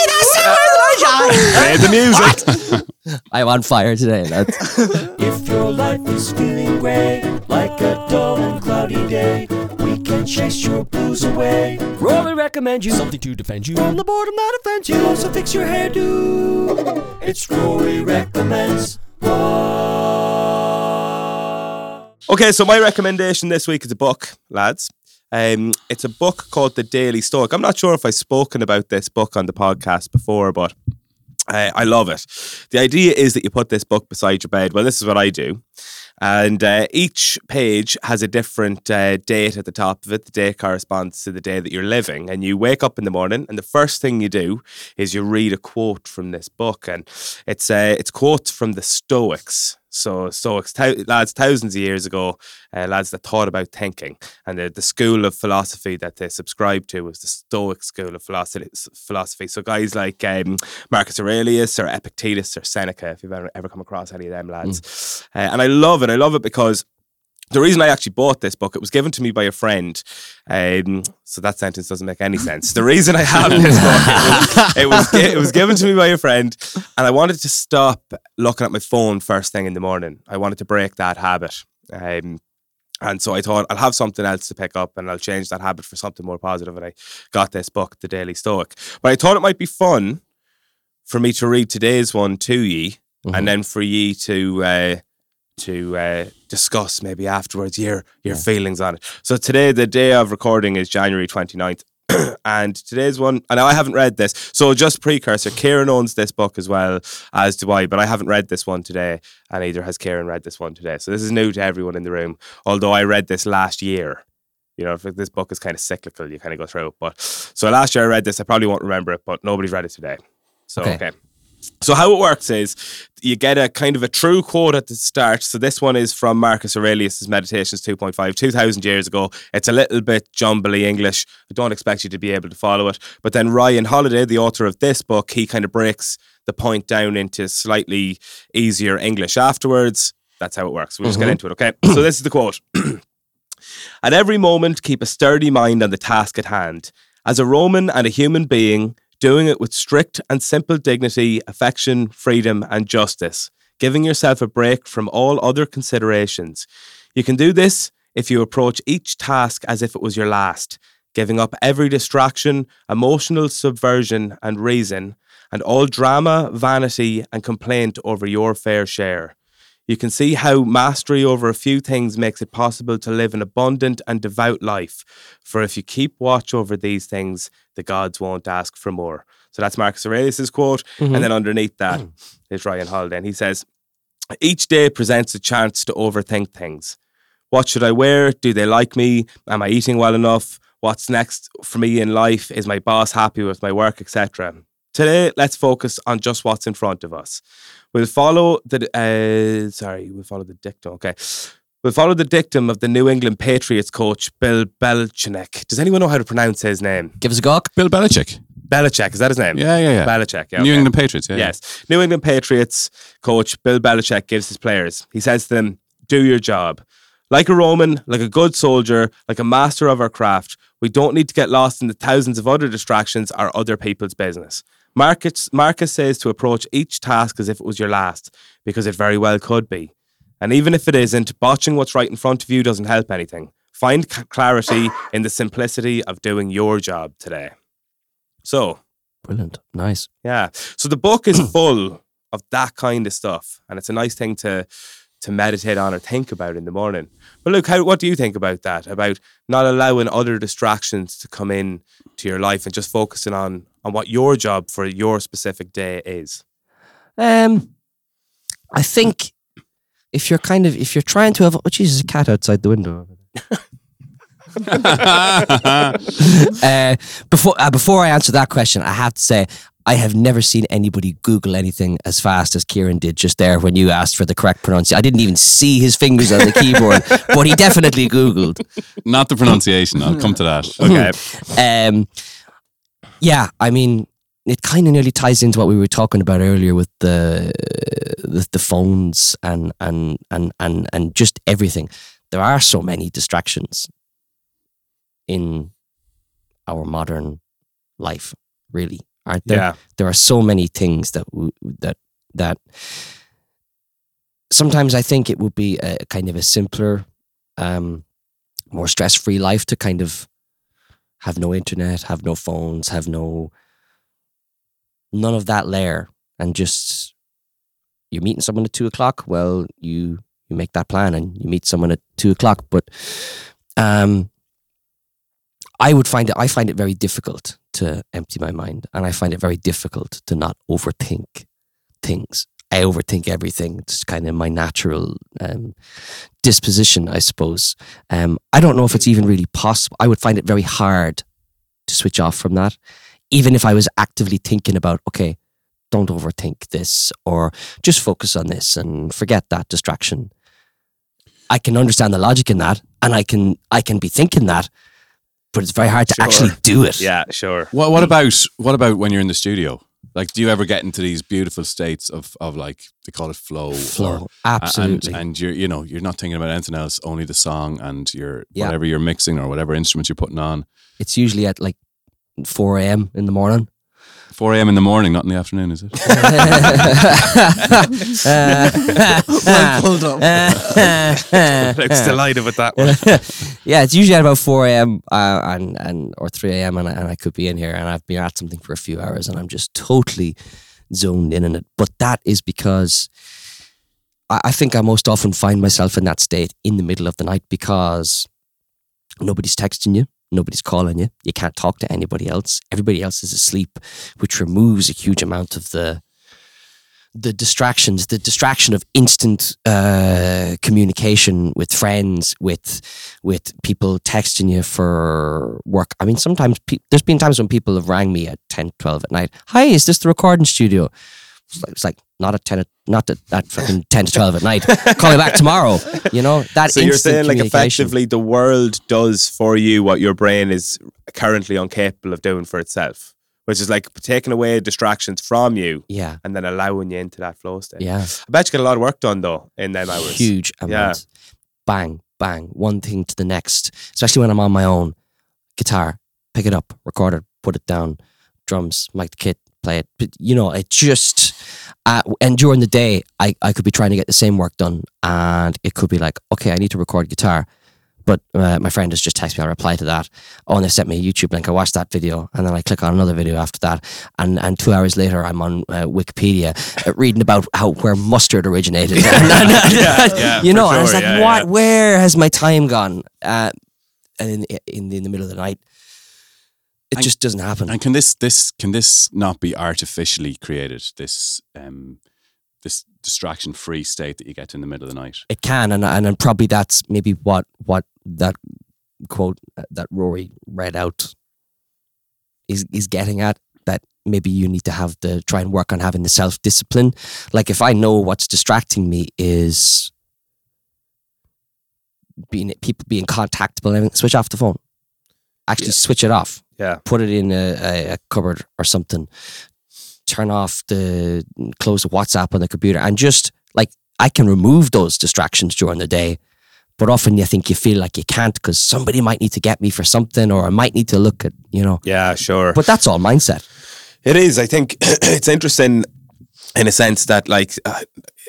[SPEAKER 1] Play the music.
[SPEAKER 3] I'm on fire today, lads.
[SPEAKER 5] If your life is feeling grey, like a dull and cloudy day, we can chase your blues away. Rory recommends you something to defend you from the boredom that offends you. Also fix your hairdo. It's Rory recommends. What?
[SPEAKER 1] Okay, so my recommendation this week is a book, lads. Um, it's a book called The Daily Stoic. I'm not sure if I've spoken about this book on the podcast before, but uh, I love it. The idea is that you put this book beside your bed. Well, this is what I do. And uh, each page has a different uh, date at the top of it. The day corresponds to the day that you're living. And you wake up in the morning, and the first thing you do is you read a quote from this book. And it's uh, it's quotes from the Stoics. So Stoics, thou- lads, thousands of years ago, uh, lads that thought about thinking, and the, the school of philosophy that they subscribed to was the Stoic school of philosophy. Philosophy. So guys like um, Marcus Aurelius or Epictetus or Seneca, if you've ever, ever come across any of them lads, uh, and I love it. I love it because the reason I actually bought this book, it was given to me by a friend. Um, so that sentence doesn't make any sense. The reason I have this book, it was, it was, it was given to me by a friend, and I wanted to stop looking at my phone first thing in the morning. I wanted to break that habit. Um, and so I thought I'll have something else to pick up and I'll change that habit for something more positive. And I got this book, The Daily Stoic. But I thought it might be fun for me to read today's one to ye and then for ye to uh, to uh, discuss maybe afterwards your your feelings on it. So today, the day of recording is January 29th. and today's one, and I haven't read this. So just precursor, Kieran owns this book as well as do I, but I haven't read this one today, and either has Kieran read this one today. So this is new to everyone in the room. Although I read this last year. You know, if this book is kind of cyclical, you kind of go through it. But so last year I read this, I probably won't remember it, but nobody's read it today. So
[SPEAKER 3] Okay.
[SPEAKER 1] okay. So how it works is you get a kind of a true quote at the start. So this one is from Marcus Aurelius' Meditations 2.5, 2000 years ago. It's a little bit jumbly English. I don't expect you to be able to follow it. But then Ryan Holiday, the author of this book, he kind of breaks the point down into slightly easier English afterwards. That's how it works. We'll just get mm-hmm. into it, okay? so this is the quote. At every moment, keep a sturdy mind on the task at hand. As a Roman and a human being, doing it with strict and simple dignity, affection, freedom, and justice, giving yourself a break from all other considerations. You can do this if you approach each task as if it was your last, giving up every distraction, emotional subversion, and reason, and all drama, vanity, and complaint over your fair share. You can see how mastery over a few things makes it possible to live an abundant and devout life. For if you keep watch over these things, the gods won't ask for more. So that's Marcus Aurelius' quote. And mm-hmm. then underneath that is Ryan Holiday. And he says, Each day presents a chance to overthink things. What should I wear? Do they like me? Am I eating well enough? What's next for me in life? Is my boss happy with my work, etc.? Today, let's focus on just what's in front of us. We'll follow the uh, sorry, we'll follow the dictum. Okay, We'll follow the dictum of the New England Patriots coach Bill Belichick. Does anyone know how to pronounce his name?
[SPEAKER 3] Give us a gawk.
[SPEAKER 4] Bill Belichick.
[SPEAKER 1] Belichick, is that his name?
[SPEAKER 4] Yeah, yeah, yeah.
[SPEAKER 1] Belichick, yeah.
[SPEAKER 4] New
[SPEAKER 1] okay.
[SPEAKER 4] England Patriots. Yeah, yeah.
[SPEAKER 1] Yes. New England Patriots coach Bill Belichick gives his players, he says to them, do your job. Like a Roman, like a good soldier, like a master of our craft, we don't need to get lost in the thousands of other distractions or other people's business. Marcus, Marcus says to approach each task as if it was your last, because it very well could be. And even if it isn't, botching what's right in front of you doesn't help anything. Find c- clarity in the simplicity of doing your job today. So,
[SPEAKER 3] Brilliant. Nice.
[SPEAKER 1] yeah. So the book is full of that kind of stuff, and it's a nice thing to to meditate on or think about in the morning. But look, how what do you think about that? About not allowing other distractions to come in to your life and just focusing on on what your job for your specific day is.
[SPEAKER 3] Um, I think if you're kind of if you're trying to have oh Jesus, a cat outside the window. uh, before uh, before I answer that question, I have to say I have never seen anybody Google anything as fast as Kieran did just there when you asked for the correct pronunciation. I didn't even see his fingers on the keyboard, but he definitely Googled.
[SPEAKER 4] Not the pronunciation. I'll come to that.
[SPEAKER 1] Okay.
[SPEAKER 3] Um, yeah, I mean, it kind of nearly ties into what we were talking about earlier with the the, the phones and, and and and and just everything. There are so many distractions in our modern life, really, aren't there?
[SPEAKER 1] Yeah.
[SPEAKER 3] There are so many things that w- that that. Sometimes I think it would be a kind of a simpler, um, more stress-free life to kind of have no internet, have no phones, have no none of that layer, and just you're meeting someone at two o'clock. Well, you you make that plan and you meet someone at two o'clock. But um, I would find it. I find it very difficult to empty my mind, and I find it very difficult to not overthink things. I overthink everything. It's kind of my natural um, disposition, I suppose. Um, I don't know if it's even really possible. I would find it very hard to switch off from that, even if I was actively thinking about, okay, don't overthink this or just focus on this and forget that distraction. I can understand the logic in that, and I can I can be thinking that, but it's very hard to
[SPEAKER 1] Sure.
[SPEAKER 3] actually do it.
[SPEAKER 1] Yeah, sure.
[SPEAKER 4] What What about what about when you're in the studio? Like, do you ever get into these beautiful states of of like they call it flow,
[SPEAKER 3] Flow,
[SPEAKER 4] or-
[SPEAKER 3] absolutely.
[SPEAKER 4] and, and you're you know you're not thinking about anything else, only the song and your
[SPEAKER 3] Yeah.
[SPEAKER 4] whatever you're mixing or whatever instruments you're putting on.
[SPEAKER 3] it's usually at like four a.m. in the morning.
[SPEAKER 4] 4 a.m. in the morning, not in the afternoon, is it?
[SPEAKER 2] Well pulled up.
[SPEAKER 1] Luke's delighted with that one.
[SPEAKER 3] yeah, it's usually at about four a.m. Uh, and and or three a.m. And I, and I could be in here and I've been at something for a few hours and I'm just totally zoned in on it. But that is because I, I think I most often find myself in that state in the middle of the night because nobody's texting you. Nobody's calling you. You can't talk to anybody else. Everybody else is asleep, which removes a huge amount of the the distractions, the distraction of instant uh, communication with friends, with with people texting you for work. I mean, sometimes pe- there's been times when people have rang me at 10, 12 at night. Hi, is this the recording studio? It's like, it's like not at 10, not at, at fucking 10 to 12 at night. Call me back tomorrow. You know, that
[SPEAKER 1] So you're saying like effectively the world does for you what your brain is currently incapable of doing for itself. Which is like taking away distractions from you
[SPEAKER 3] Yeah,
[SPEAKER 1] and then allowing you into that flow state.
[SPEAKER 3] yeah.
[SPEAKER 1] I bet you get a lot of work done though in them hours.
[SPEAKER 3] huge amounts. Bang, bang, one thing to the next. Especially when I'm on my own. Guitar, pick it up, record it, put it down. Drums, mic the kit, play it. But you know, it just. Uh, and during the day, I, I could be trying to get the same work done, and it could be like, okay, I need to record guitar. But uh, my friend has just texted me. I'll reply to that. Oh, and they sent me a YouTube link. I watched that video, and then I click on another video after that. And and two hours later, I'm on uh, Wikipedia uh, reading about how where mustard originated. And- and-
[SPEAKER 1] Yeah, yeah,
[SPEAKER 3] you know, and it's
[SPEAKER 1] sure,
[SPEAKER 3] like,
[SPEAKER 1] yeah,
[SPEAKER 3] what? Where has my time gone? Uh, and in, in in the middle of the night, it
[SPEAKER 4] And-
[SPEAKER 3] just doesn't happen.
[SPEAKER 4] And can this this can this not be artificially created? This um this distraction free state that you get in the middle of the night.
[SPEAKER 3] it can, and and, and probably that's maybe what what that quote uh, that Rory read out is is getting at. That maybe you need to have to try and work on having the self discipline. Like if I know what's distracting me is being people being contactable and everything, switch off the phone. Actually, switch it off.
[SPEAKER 1] Yeah.
[SPEAKER 3] Put it in a, a, a cupboard or something. Turn off the close the WhatsApp on the computer and just like I can remove those distractions during the day. But often you think you feel like you can't because somebody might need to get me for something or I might need to look at, you know.
[SPEAKER 1] Yeah, sure.
[SPEAKER 3] But that's all mindset.
[SPEAKER 1] It is. I think it's interesting in a sense that, like, uh,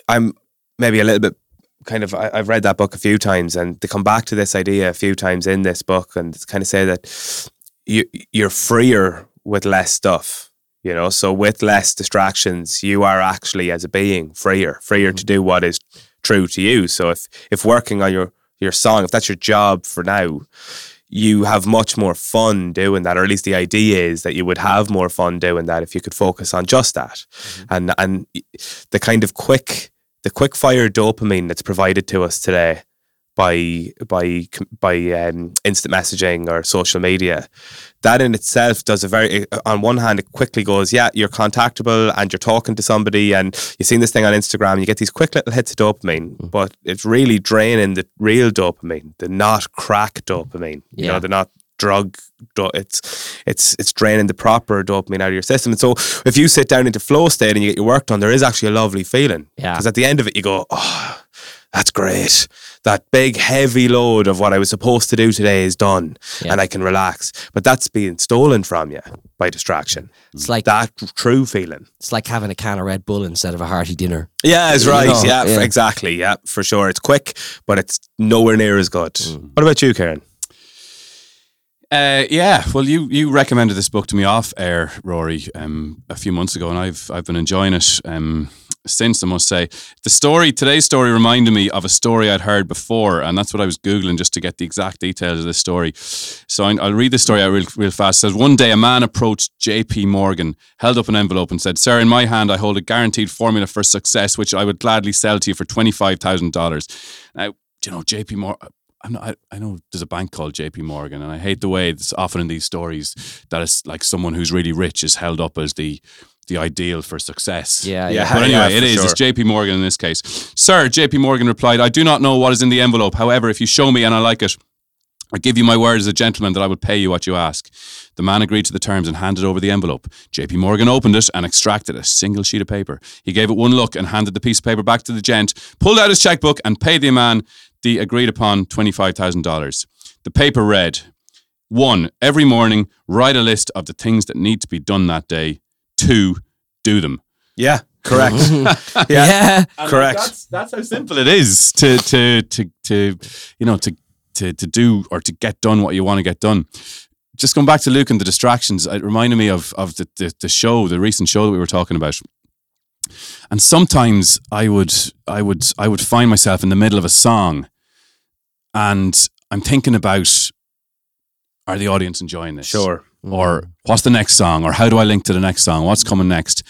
[SPEAKER 1] I'm maybe a little bit kind of. I, I've read that book a few times, and they come back to this idea a few times in this book, and kind of say that you you're freer with less stuff. You know, so with less distractions, you are actually as a being freer, freer to mm-hmm. do what is true to you. So if if working on your your song, if that's your job for now, you have much more fun doing that, or at least the idea is that you would have more fun doing that if you could focus on just that, mm-hmm. and and the kind of quick the quick fire dopamine that's provided to us today by by by um, instant messaging or social media, that in itself does a very on one hand it quickly goes yeah you're contactable and you're talking to somebody and you've seen this thing on Instagram And you get these quick little hits of dopamine. But it's really draining the real dopamine the not crack dopamine. You
[SPEAKER 3] Yeah.
[SPEAKER 1] know the not drug it's it's it's draining the proper dopamine out of your system. And so if you sit down into flow state and you get your work done there is actually a lovely feeling.
[SPEAKER 3] Yeah.
[SPEAKER 1] because at the end of it you go oh that's great that big heavy load of what I was supposed to do today is done
[SPEAKER 3] Yeah.
[SPEAKER 1] and I can relax. But that's being stolen from you by distraction.
[SPEAKER 3] It's like
[SPEAKER 1] that true feeling.
[SPEAKER 3] It's like having a can of Red Bull instead of a hearty dinner.
[SPEAKER 1] yeah it's
[SPEAKER 3] You
[SPEAKER 1] right.
[SPEAKER 3] know,
[SPEAKER 1] yeah,
[SPEAKER 3] yeah.
[SPEAKER 1] exactly. Yeah for sure. It's quick but it's nowhere near as good.
[SPEAKER 3] Mm.
[SPEAKER 1] what about you Karen
[SPEAKER 4] Uh, yeah, well, you you recommended this book to me off air, Rory, um, a few months ago, and I've I've been enjoying it um, since. I must say, the story today's story reminded me of a story I'd heard before, and that's what I was googling just to get the exact details of this story. So I'll read the story out real, real fast. It says one day a man approached J.P. Morgan, held up an envelope, and said, "Sir, in my hand I hold a guaranteed formula for success, which I would gladly sell to you for twenty five thousand dollars." Now, you know, J.P. Morgan. Not, I, I know there's a bank called JP Morgan, and I hate the way it's often in these stories that it's like someone who's really rich is held up as the the ideal for success.
[SPEAKER 3] Yeah,
[SPEAKER 1] Yeah.
[SPEAKER 3] yeah.
[SPEAKER 4] But anyway, it
[SPEAKER 1] for
[SPEAKER 4] is.
[SPEAKER 1] sure.
[SPEAKER 4] It's JP Morgan in this case. Sir, JP Morgan replied, I do not know what is in the envelope. However, if you show me and I like it, I give you my word as a gentleman that I will pay you what you ask. The man agreed to the terms and handed over the envelope. JP Morgan opened it and extracted a single sheet of paper. He gave it one look and handed the piece of paper back to the gent, pulled out his checkbook and paid the man the agreed upon $25,000. The paper read, one, every morning, write a list of the things that need to be done that day. Two, do them.
[SPEAKER 1] yeah correct yeah,
[SPEAKER 3] yeah.
[SPEAKER 1] correct
[SPEAKER 4] That's, that's how simple it is to to to to you know to to to do or to get done what you want to get done. Just going back to Luke and the distractions, it reminded me of of the, the the show, the recent show that we were talking about. And sometimes I would I would I would find myself in the middle of a song, and I'm thinking about are the audience enjoying this?
[SPEAKER 1] sure
[SPEAKER 4] or what's the next song or how do I link to the next song? What's coming next?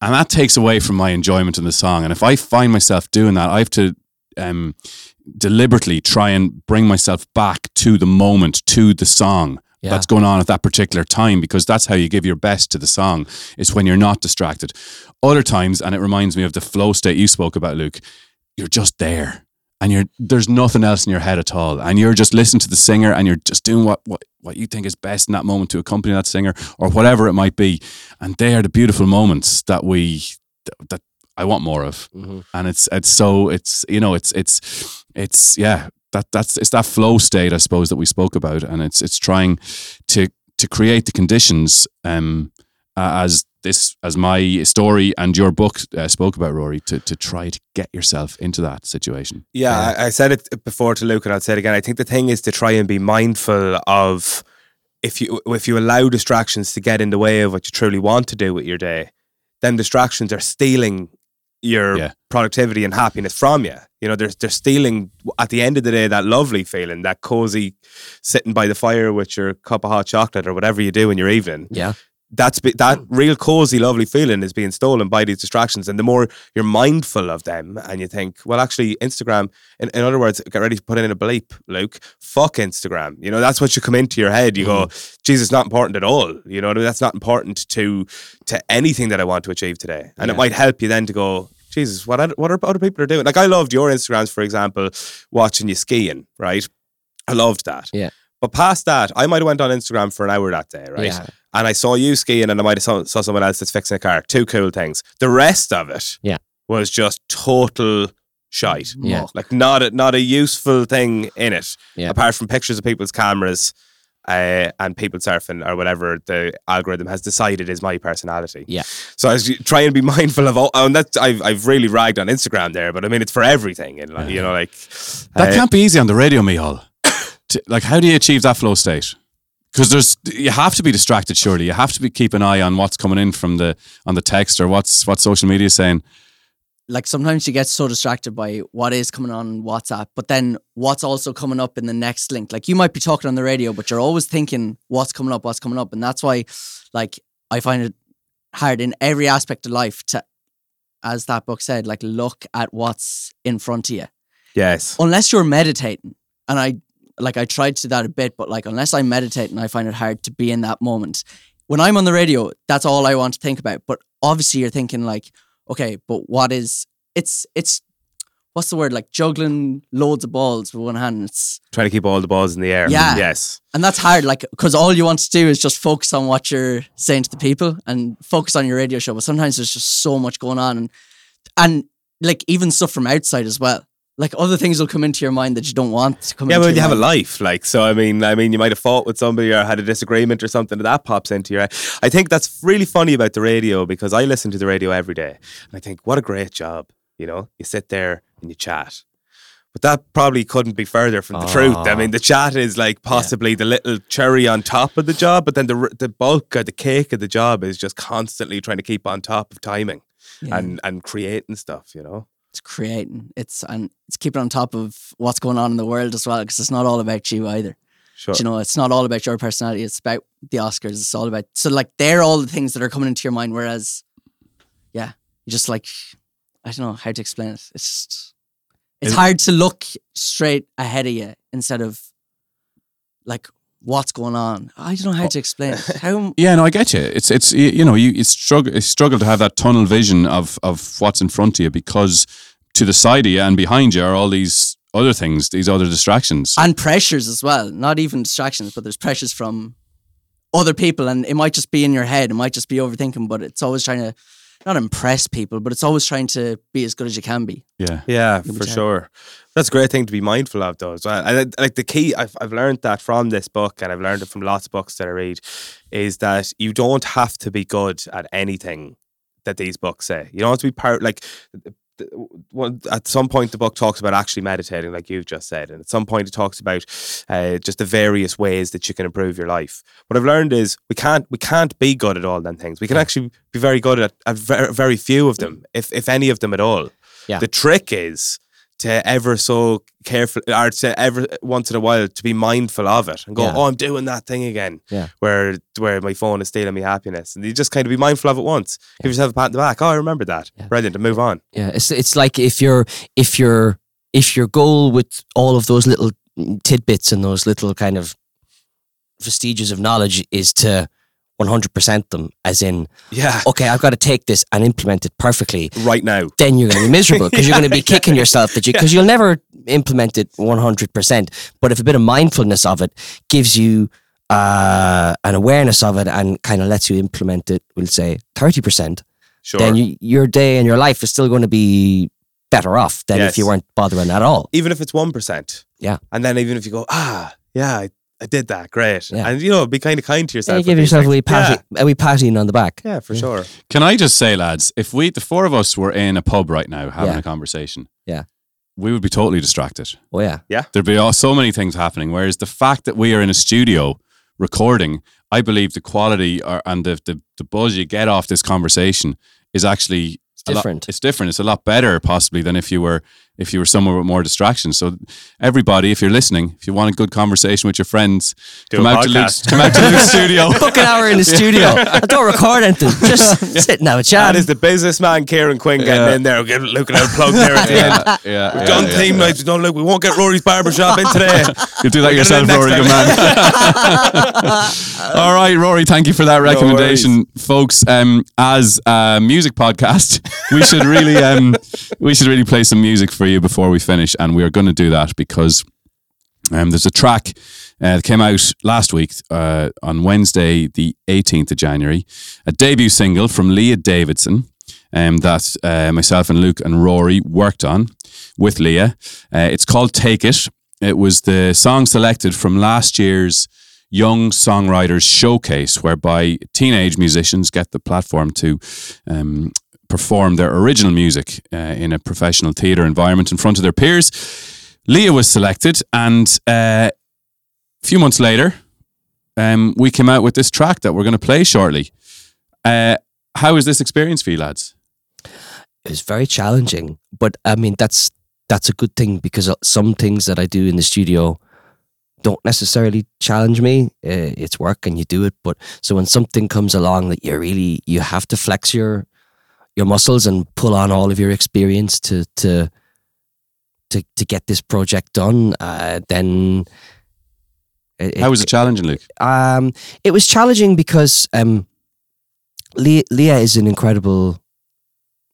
[SPEAKER 4] And that takes away from my enjoyment in the song. And if I find myself doing that, I have to um, deliberately try and bring myself back to the moment, to the song
[SPEAKER 3] Yeah.
[SPEAKER 4] that's going on at that particular time, because that's how you give your best to the song. It's when you're not distracted. Other times, and it reminds me of the flow state you spoke about, Luke. You're just there, and you're there's nothing else in your head at all, and you're just listening to the singer, and you're just doing what what what you think is best in that moment to accompany that singer, or whatever it might be. And they are the beautiful moments that we that, that I want more of
[SPEAKER 3] Mhm.
[SPEAKER 4] and it's it's so it's you know it's it's it's yeah that that's it's that flow state I suppose that we spoke about and it's it's trying to to create the conditions um as this as my story and your book uh, spoke about Rory to to try to get yourself into that situation
[SPEAKER 1] Yeah, I, I said it before to Luke, and I'll say it again. I think the thing is to try and be mindful of if you if you allow distractions to get in the way of what you truly want to do with your day, then distractions are stealing your
[SPEAKER 4] Yeah.
[SPEAKER 1] productivity and happiness from you. You know, they're they're stealing at the end of the day that lovely feeling, that cozy sitting by the fire with your cup of hot chocolate or whatever you do in your evening
[SPEAKER 3] Yeah.
[SPEAKER 1] That's be, that mm. real cozy, lovely feeling is being stolen by these distractions. And the more you're mindful of them, and you think, well, actually, Instagram. In, in other words, get ready to put in a bleep, Luke. Fuck Instagram. You know, that's what you come into your head. You go, mm. Jesus, not important at all. You know, that's not important to to anything that I want to achieve today. And it might help you then to go. Jesus, what what are other people are doing? Like I loved your Instagrams, for example, watching you skiing, right? I loved that.
[SPEAKER 3] Yeah.
[SPEAKER 1] But past that, I might have went on Instagram for an hour that day, right?
[SPEAKER 3] Yeah.
[SPEAKER 1] And I saw you skiing, and I might have saw, saw someone else that's fixing a car. Two cool things. The rest of it,
[SPEAKER 3] Yeah.
[SPEAKER 1] was just total shite.
[SPEAKER 3] Yeah.
[SPEAKER 1] Like not a, not a useful thing in it,
[SPEAKER 3] Yeah.
[SPEAKER 1] apart from pictures of people's cameras. Uh, and people surfing or whatever the algorithm has decided is my personality.
[SPEAKER 3] Yeah.
[SPEAKER 1] So I was trying to be mindful of all, and that's I've I've really ragged on Instagram there, but I mean it's for everything, and like, you know, like
[SPEAKER 4] That
[SPEAKER 1] uh,
[SPEAKER 4] can't be easy on the radio, Mihal. To- like, how do you achieve that flow state? Because there's, you have to be distracted. Surely, you have to be keep an eye on what's coming in from the on the text or what's what social media is saying.
[SPEAKER 2] like sometimes you get so distracted by what is coming on WhatsApp, but then what's also coming up in the next link. Like you might be talking on the radio, but you're always thinking what's coming up, what's coming up. And that's why like I find it hard in every aspect of life to as that book said, like look at what's in front of you.
[SPEAKER 1] yes,
[SPEAKER 2] Unless you're meditating. And I like I tried to that a bit, but like unless I meditate and I find it hard to be in that moment. When I'm on the radio, that's all I want to think about. But obviously you're thinking like, okay, but what is it's it's what's the word? Like juggling loads of balls with one hand. It's
[SPEAKER 1] trying to keep all the balls in the air.
[SPEAKER 2] Yeah.
[SPEAKER 1] Yes.
[SPEAKER 2] and that's hard, like because all you want to do is just focus on what you're saying to the people and focus on your radio show. But sometimes there's just so much going on, and and like even stuff from outside as well. Like other things will come into your mind that you don't want to come. Into
[SPEAKER 1] Yeah,
[SPEAKER 2] your
[SPEAKER 1] you have a life, like so. I mean, I mean, you might have fought with somebody or had a disagreement or something, and that pops into your. I think that's really funny about the radio because I listen to the radio every day, and I think, what a great job. You know, you sit there and you chat, but that probably couldn't be further from the truth. I mean, the chat is like possibly the little cherry on top of the job, but then the the bulk or the cake of the job is just constantly trying to keep on top of timing
[SPEAKER 2] Yeah.
[SPEAKER 1] and and creating stuff. You know.
[SPEAKER 2] It's creating. It's and it's keeping on top of what's going on in the world as well because it's not all about you either.
[SPEAKER 1] Sure.
[SPEAKER 2] you know, it's not all about your personality. It's about the Oscars. It's all about so like they're all the things that are coming into your mind. Whereas, yeah, you just like I don't know how to explain it. It's just it's hard to look straight ahead of you instead of like what's going on. I don't know how to oh. explain it. How
[SPEAKER 4] Yeah, no, I get you. It's it's you you know you you struggle you struggle to have that tunnel vision of of what's in front of you because to the side of you and behind you are all these other things, these other distractions.
[SPEAKER 2] and pressures as well. Not even distractions, but there's pressures from other people, and it might just be in your head. It might just be overthinking, but it's always trying to not impress people, but it's always trying to be as good as you can be.
[SPEAKER 4] yeah,
[SPEAKER 1] Yeah, for
[SPEAKER 2] time.
[SPEAKER 1] sure. That's a great thing to be mindful of, though. As well. And I- like the key, I've I've learned that from this book, and I've learned it from lots of books that I read, is that you don't have to be good at anything that these books say. You don't have to be part like. One, at some point, the book talks about actually meditating, like you've just said, and at some point, it talks about uh, just the various ways that you can improve your life. What I've learned is we can't we can't be good at all them things. We can actually be very good at, at very, very few of them, if if any of them at all.
[SPEAKER 3] Yeah.
[SPEAKER 1] The trick is to ever so careful or to ever once in a while to be mindful of it and go,
[SPEAKER 3] Yeah.
[SPEAKER 1] oh, I'm doing that thing again.
[SPEAKER 3] Yeah.
[SPEAKER 1] Where where my phone is stealing me happiness. And you just kind of be mindful of it once. Give yourself a pat in the back. Oh, I remember that.
[SPEAKER 3] Yeah.
[SPEAKER 1] Brilliant. And move on.
[SPEAKER 3] Yeah, it's it's like if your if your if your goal with all of those little tidbits and those little kind of vestiges of knowledge is to 100% them as in
[SPEAKER 1] Yeah.
[SPEAKER 3] okay I've got to take this and implement it perfectly
[SPEAKER 1] Right now.
[SPEAKER 3] then you're going to be miserable because you're going to be kicking yourself that you because you'll never implement it 100% but if a bit of mindfulness of it gives you uh, an awareness of it and kind of lets you implement it we'll say 30%
[SPEAKER 1] Sure.
[SPEAKER 3] then you, your day and your life is still going to be better off than if you weren't bothering at all.
[SPEAKER 1] even if it's one percent.
[SPEAKER 3] Yeah.
[SPEAKER 1] And then even if you go, ah, yeah, I, I did that, great.
[SPEAKER 3] Yeah.
[SPEAKER 1] And you know, be kind of kind to
[SPEAKER 3] Yeah,
[SPEAKER 1] yourself.
[SPEAKER 3] you give yourself a
[SPEAKER 1] things.
[SPEAKER 3] wee, patty, a wee patting on the back.
[SPEAKER 1] Yeah, yeah, for sure.
[SPEAKER 4] Can I just say, lads, if we, the four of us, were in a pub right now having
[SPEAKER 3] Yeah.
[SPEAKER 4] a conversation,
[SPEAKER 3] Yeah.
[SPEAKER 4] we would be totally distracted.
[SPEAKER 3] Oh yeah, yeah.
[SPEAKER 4] There'd be all, so many things happening. Whereas the fact that we are in a studio recording, I believe the quality or, and the, the the buzz you get off this conversation is actually
[SPEAKER 3] it's
[SPEAKER 4] a lot-
[SPEAKER 3] different.
[SPEAKER 4] it's different. It's a lot better, possibly, than if you were if you were somewhere with more distractions. So everybody, if you're listening, if you want a good conversation with your friends,
[SPEAKER 1] Do
[SPEAKER 4] come out to
[SPEAKER 1] podcast.
[SPEAKER 4] Luke's, come out to Luke's studio.
[SPEAKER 3] Book an hour in the studio. I don't record anything. Just sitting have a chat.
[SPEAKER 1] That is the businessman Kieran Quinn getting
[SPEAKER 4] Yeah.
[SPEAKER 1] in there, getting, looking out plug there at the end.
[SPEAKER 4] yeah, yeah, yeah,
[SPEAKER 1] Done
[SPEAKER 4] yeah,
[SPEAKER 1] team
[SPEAKER 4] yeah.
[SPEAKER 1] nights. Don't look. We won't get Rory's barbershop in today.
[SPEAKER 4] You'll do that
[SPEAKER 1] We'll
[SPEAKER 4] yourself,
[SPEAKER 1] in next
[SPEAKER 4] Rory, good man. All right, Rory, thank you for that recommendation, folks. Um, as a music podcast, we should really, um, we should really play some music for you before we finish, and we are going to do that because um, there's a track uh, that came out last week uh, on Wednesday, the 18th of January, a debut single from Leah Davidson um, that uh, myself and Luke and Rory worked on with Leah. Uh, it's called Take It. It was the song selected from last year's Young Songwriters Showcase, whereby teenage musicians get the platform to um, perform their original music uh, in a professional theatre environment in front of their peers. Leah was selected, and uh, a few months later, um, we came out with this track that we're going to play shortly. Uh, how was this experience for you, lads?
[SPEAKER 3] it was very challenging, but I mean that's that's a good thing because uh, some things that I do in the studio don't necessarily challenge me. Uh, it's work and you do it, but so when something comes along that you really you have to flex your your muscles and pull on all of your experience to to to to get this project done, uh, then it,
[SPEAKER 4] How was it challenging, Luke?
[SPEAKER 3] um, it was challenging because um, Leah, Leah is an incredible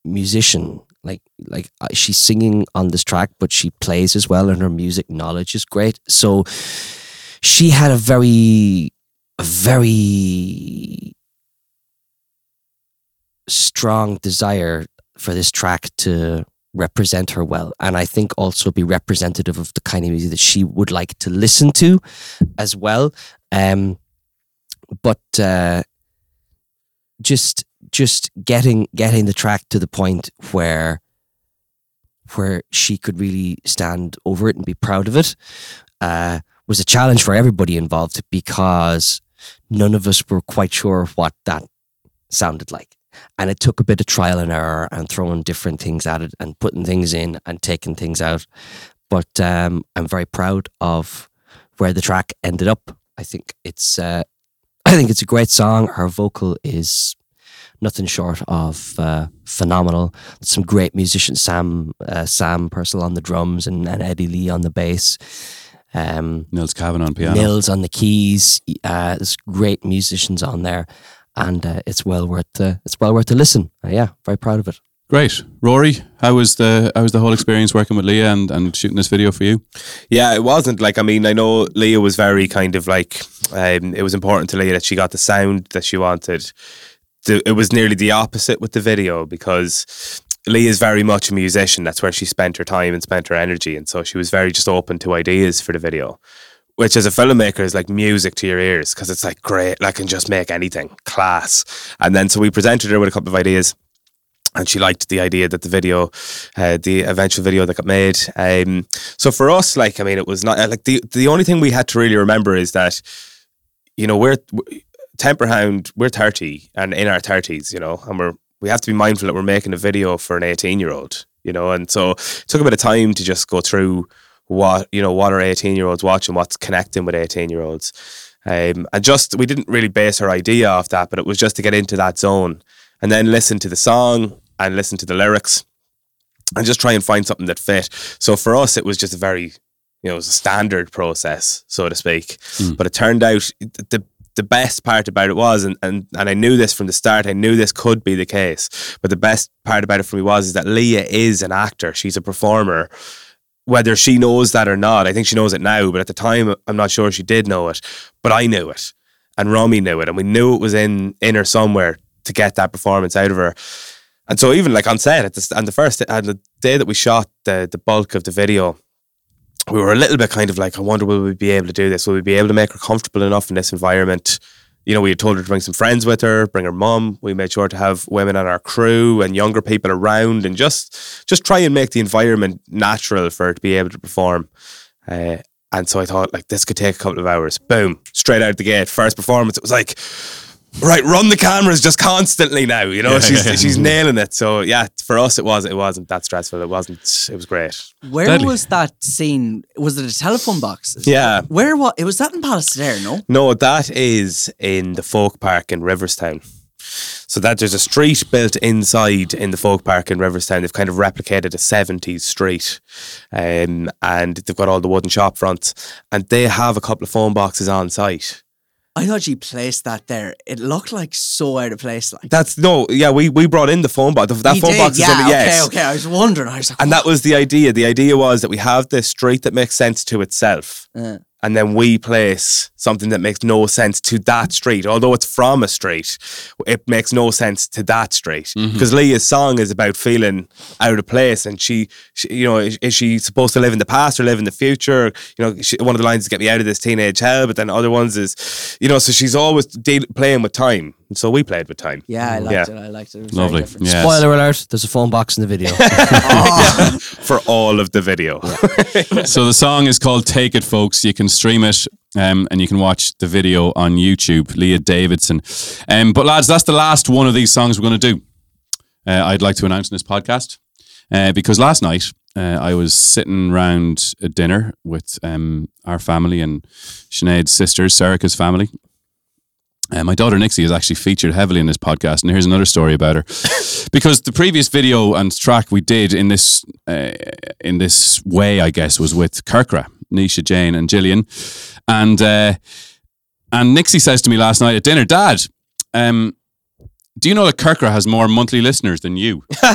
[SPEAKER 3] musician. Like, like uh, she's singing on this track, but she plays as well, and her music knowledge is great. So she had a very, a very strong desire for this track to represent her well and i think also be representative of the kind of music that she would like to listen to as well. Um but uh just just getting getting the track to the point where where she could really stand over it and be proud of it uh was a challenge for everybody involved because none of us were quite sure what that sounded like and it took a bit of trial and error and throwing different things at it and putting things in and taking things out. But um, I'm very proud of where the track ended up. I think it's uh, I think it's a great song. Her vocal is nothing short of uh, phenomenal. Some great musicians, Sam uh, Sam Purcell on the drums and, and Eddie Lee on the bass. Um,
[SPEAKER 4] Nils Cavan on piano.
[SPEAKER 3] Mills on the keys. Uh, there's great musicians on there, and uh, it's well worth uh, it's well worth to listen. Uh, yeah, very proud of it.
[SPEAKER 4] Great, Rory. How was the how was the whole experience working with Leah and, and shooting this video for you?
[SPEAKER 1] Yeah, it wasn't like I mean I know Leah was very kind of like um, it was important to Leah that she got the sound that she wanted. The, it was nearly the opposite with the video because Leah is very much a musician. That's where she spent her time and spent her energy, and so she was very just open to ideas for the video. Which, as a filmmaker, is like music to your ears because it's like great. I can just make anything class. And then so we presented her with a couple of ideas and she liked the idea that the video, uh, the eventual video that got made. Um, so for us, like, I mean, it was not uh, like the the only thing we had to really remember is that, you know, we're Temper Hound, we're thirty and in our thirties, you know, and we're we have to be mindful that we're making a video for an eighteen year old, you know, and so it took a bit of time to just go through what you know what are eighteen year olds watching, what's connecting with eighteen year olds. Um, and just we didn't really base our idea off that, but it was just to get into that zone and then listen to the song and listen to the lyrics and just try and find something that fit. So for us, it was just a very, you know, it was a standard process, so to speak.
[SPEAKER 4] Mm.
[SPEAKER 1] But it turned out the the best part about it was, and, and and I knew this from the start. I knew this could be the case. But the best part about it for me was is that Leah is an actor. She's a performer. Whether she knows that or not, I think she knows it now. But at the time, I'm not sure she did know it. But I knew it, and Romy knew it, and we knew it was in in her somewhere to get that performance out of her. And so even like on set at the, on the first on the day that we shot the the bulk of the video, we were a little bit kind of like, I wonder will we be able to do this? Will we be able to make her comfortable enough in this environment? You know, we had told her to bring some friends with her, bring her mum. We made sure to have women on our crew and younger people around, and just just try and make the environment natural for her to be able to perform. Uh, and so I thought, like, this could take a couple of hours. Boom, straight out the gate, first performance. It was like, right, run the cameras just constantly now. You know,
[SPEAKER 4] Yeah,
[SPEAKER 1] she's
[SPEAKER 4] yeah, yeah.
[SPEAKER 1] she's nailing it. So yeah, for us, it was it wasn't that stressful. It wasn't. It was great.
[SPEAKER 2] Where
[SPEAKER 4] Deadly.
[SPEAKER 2] was that scene? Was it a telephone box?
[SPEAKER 1] Yeah.
[SPEAKER 2] Where what? It was that in Pallister, no?
[SPEAKER 1] No, that is in the folk park in Riverstown. So that there's a street built inside in the folk park in Riverstown. They've kind of replicated a 70s street. Um, and they've got all the wooden shop fronts. And they have a couple of phone boxes on site.
[SPEAKER 2] I thought you placed that there. It looked like so out of place. Like
[SPEAKER 1] That's no, yeah, we, we brought in the phone box. That
[SPEAKER 2] You
[SPEAKER 1] phone
[SPEAKER 2] did?
[SPEAKER 1] box is
[SPEAKER 2] yeah,
[SPEAKER 1] in the yes.
[SPEAKER 2] Okay, okay. I was wondering. I was like,
[SPEAKER 1] And that was the idea. The idea was that we have this street that makes sense to itself.
[SPEAKER 2] Uh.
[SPEAKER 1] And then we place something that makes no sense to that street. Although it's from a street, it makes no sense to that street. Mm-hmm. Because Leah's song is about feeling out of place. And she, she, you know, is, is she supposed to live in the past or live in the future? You know, she, one of the lines is get me out of this teenage hell. But then other ones is, you know, so she's always deal, playing with time. And so we played with time.
[SPEAKER 2] yeah, I liked
[SPEAKER 1] Yeah.
[SPEAKER 2] it. I liked it. it was
[SPEAKER 4] Lovely.
[SPEAKER 2] different.
[SPEAKER 4] Yes.
[SPEAKER 6] Spoiler alert: There's a phone box in the video.
[SPEAKER 1] For all of the video.
[SPEAKER 4] So the song is called Take It, folks. You can stream it um, and you can watch the video on YouTube, Leah Davidson. Um, but lads, that's the last one of these songs we're going to do. Uh, I'd like to announce in this podcast uh, because last night uh, I was sitting around a dinner with um, our family and Sinead's sisters, Serica's family. Uh, my daughter Nixie is actually featured heavily in this podcast, and here's another story about her. because the previous video and track we did in this uh, in this way, I guess, was with Kirkra, Nisha, Jane, and Gillian, and uh, and Nixie says to me last night at dinner, Dad, um, do you know that Kirkra has more monthly listeners than you? I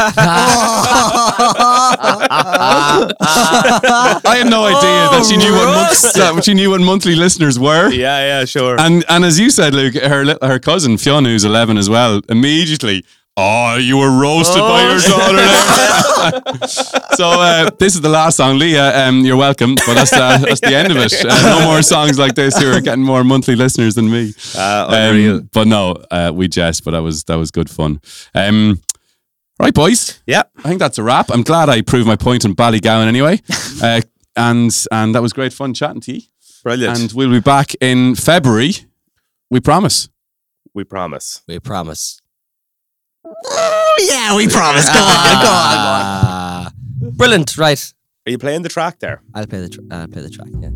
[SPEAKER 4] had no idea that she knew what month, oh, that she knew what monthly listeners were.
[SPEAKER 1] Yeah, yeah, sure.
[SPEAKER 4] And and as you said, Luke, her her cousin Fionn, who's eleven as well, immediately. Oh, you were roasted by your daughter there. so uh, this is the last song, Leah. Um, you're welcome, but that's uh, that's the end of it. Uh, no more songs like this. Who are getting more monthly listeners than me.
[SPEAKER 1] Uh.
[SPEAKER 4] Um, but no, uh, we jest. But that was that was good fun. Um, right, boys.
[SPEAKER 1] yeah.
[SPEAKER 4] I think that's a wrap. I'm glad I proved my point on Ballygowan anyway. Uh, and and that was great fun chatting to you.
[SPEAKER 1] Brilliant.
[SPEAKER 4] And we'll be back in February. We promise.
[SPEAKER 1] we promise.
[SPEAKER 6] we promise.
[SPEAKER 2] Yeah, we promised. Go on, go on, go on.
[SPEAKER 6] Ah, brilliant. Right.
[SPEAKER 1] Are you playing the track there?
[SPEAKER 6] I'll play the tr- I'll play the track. Yeah.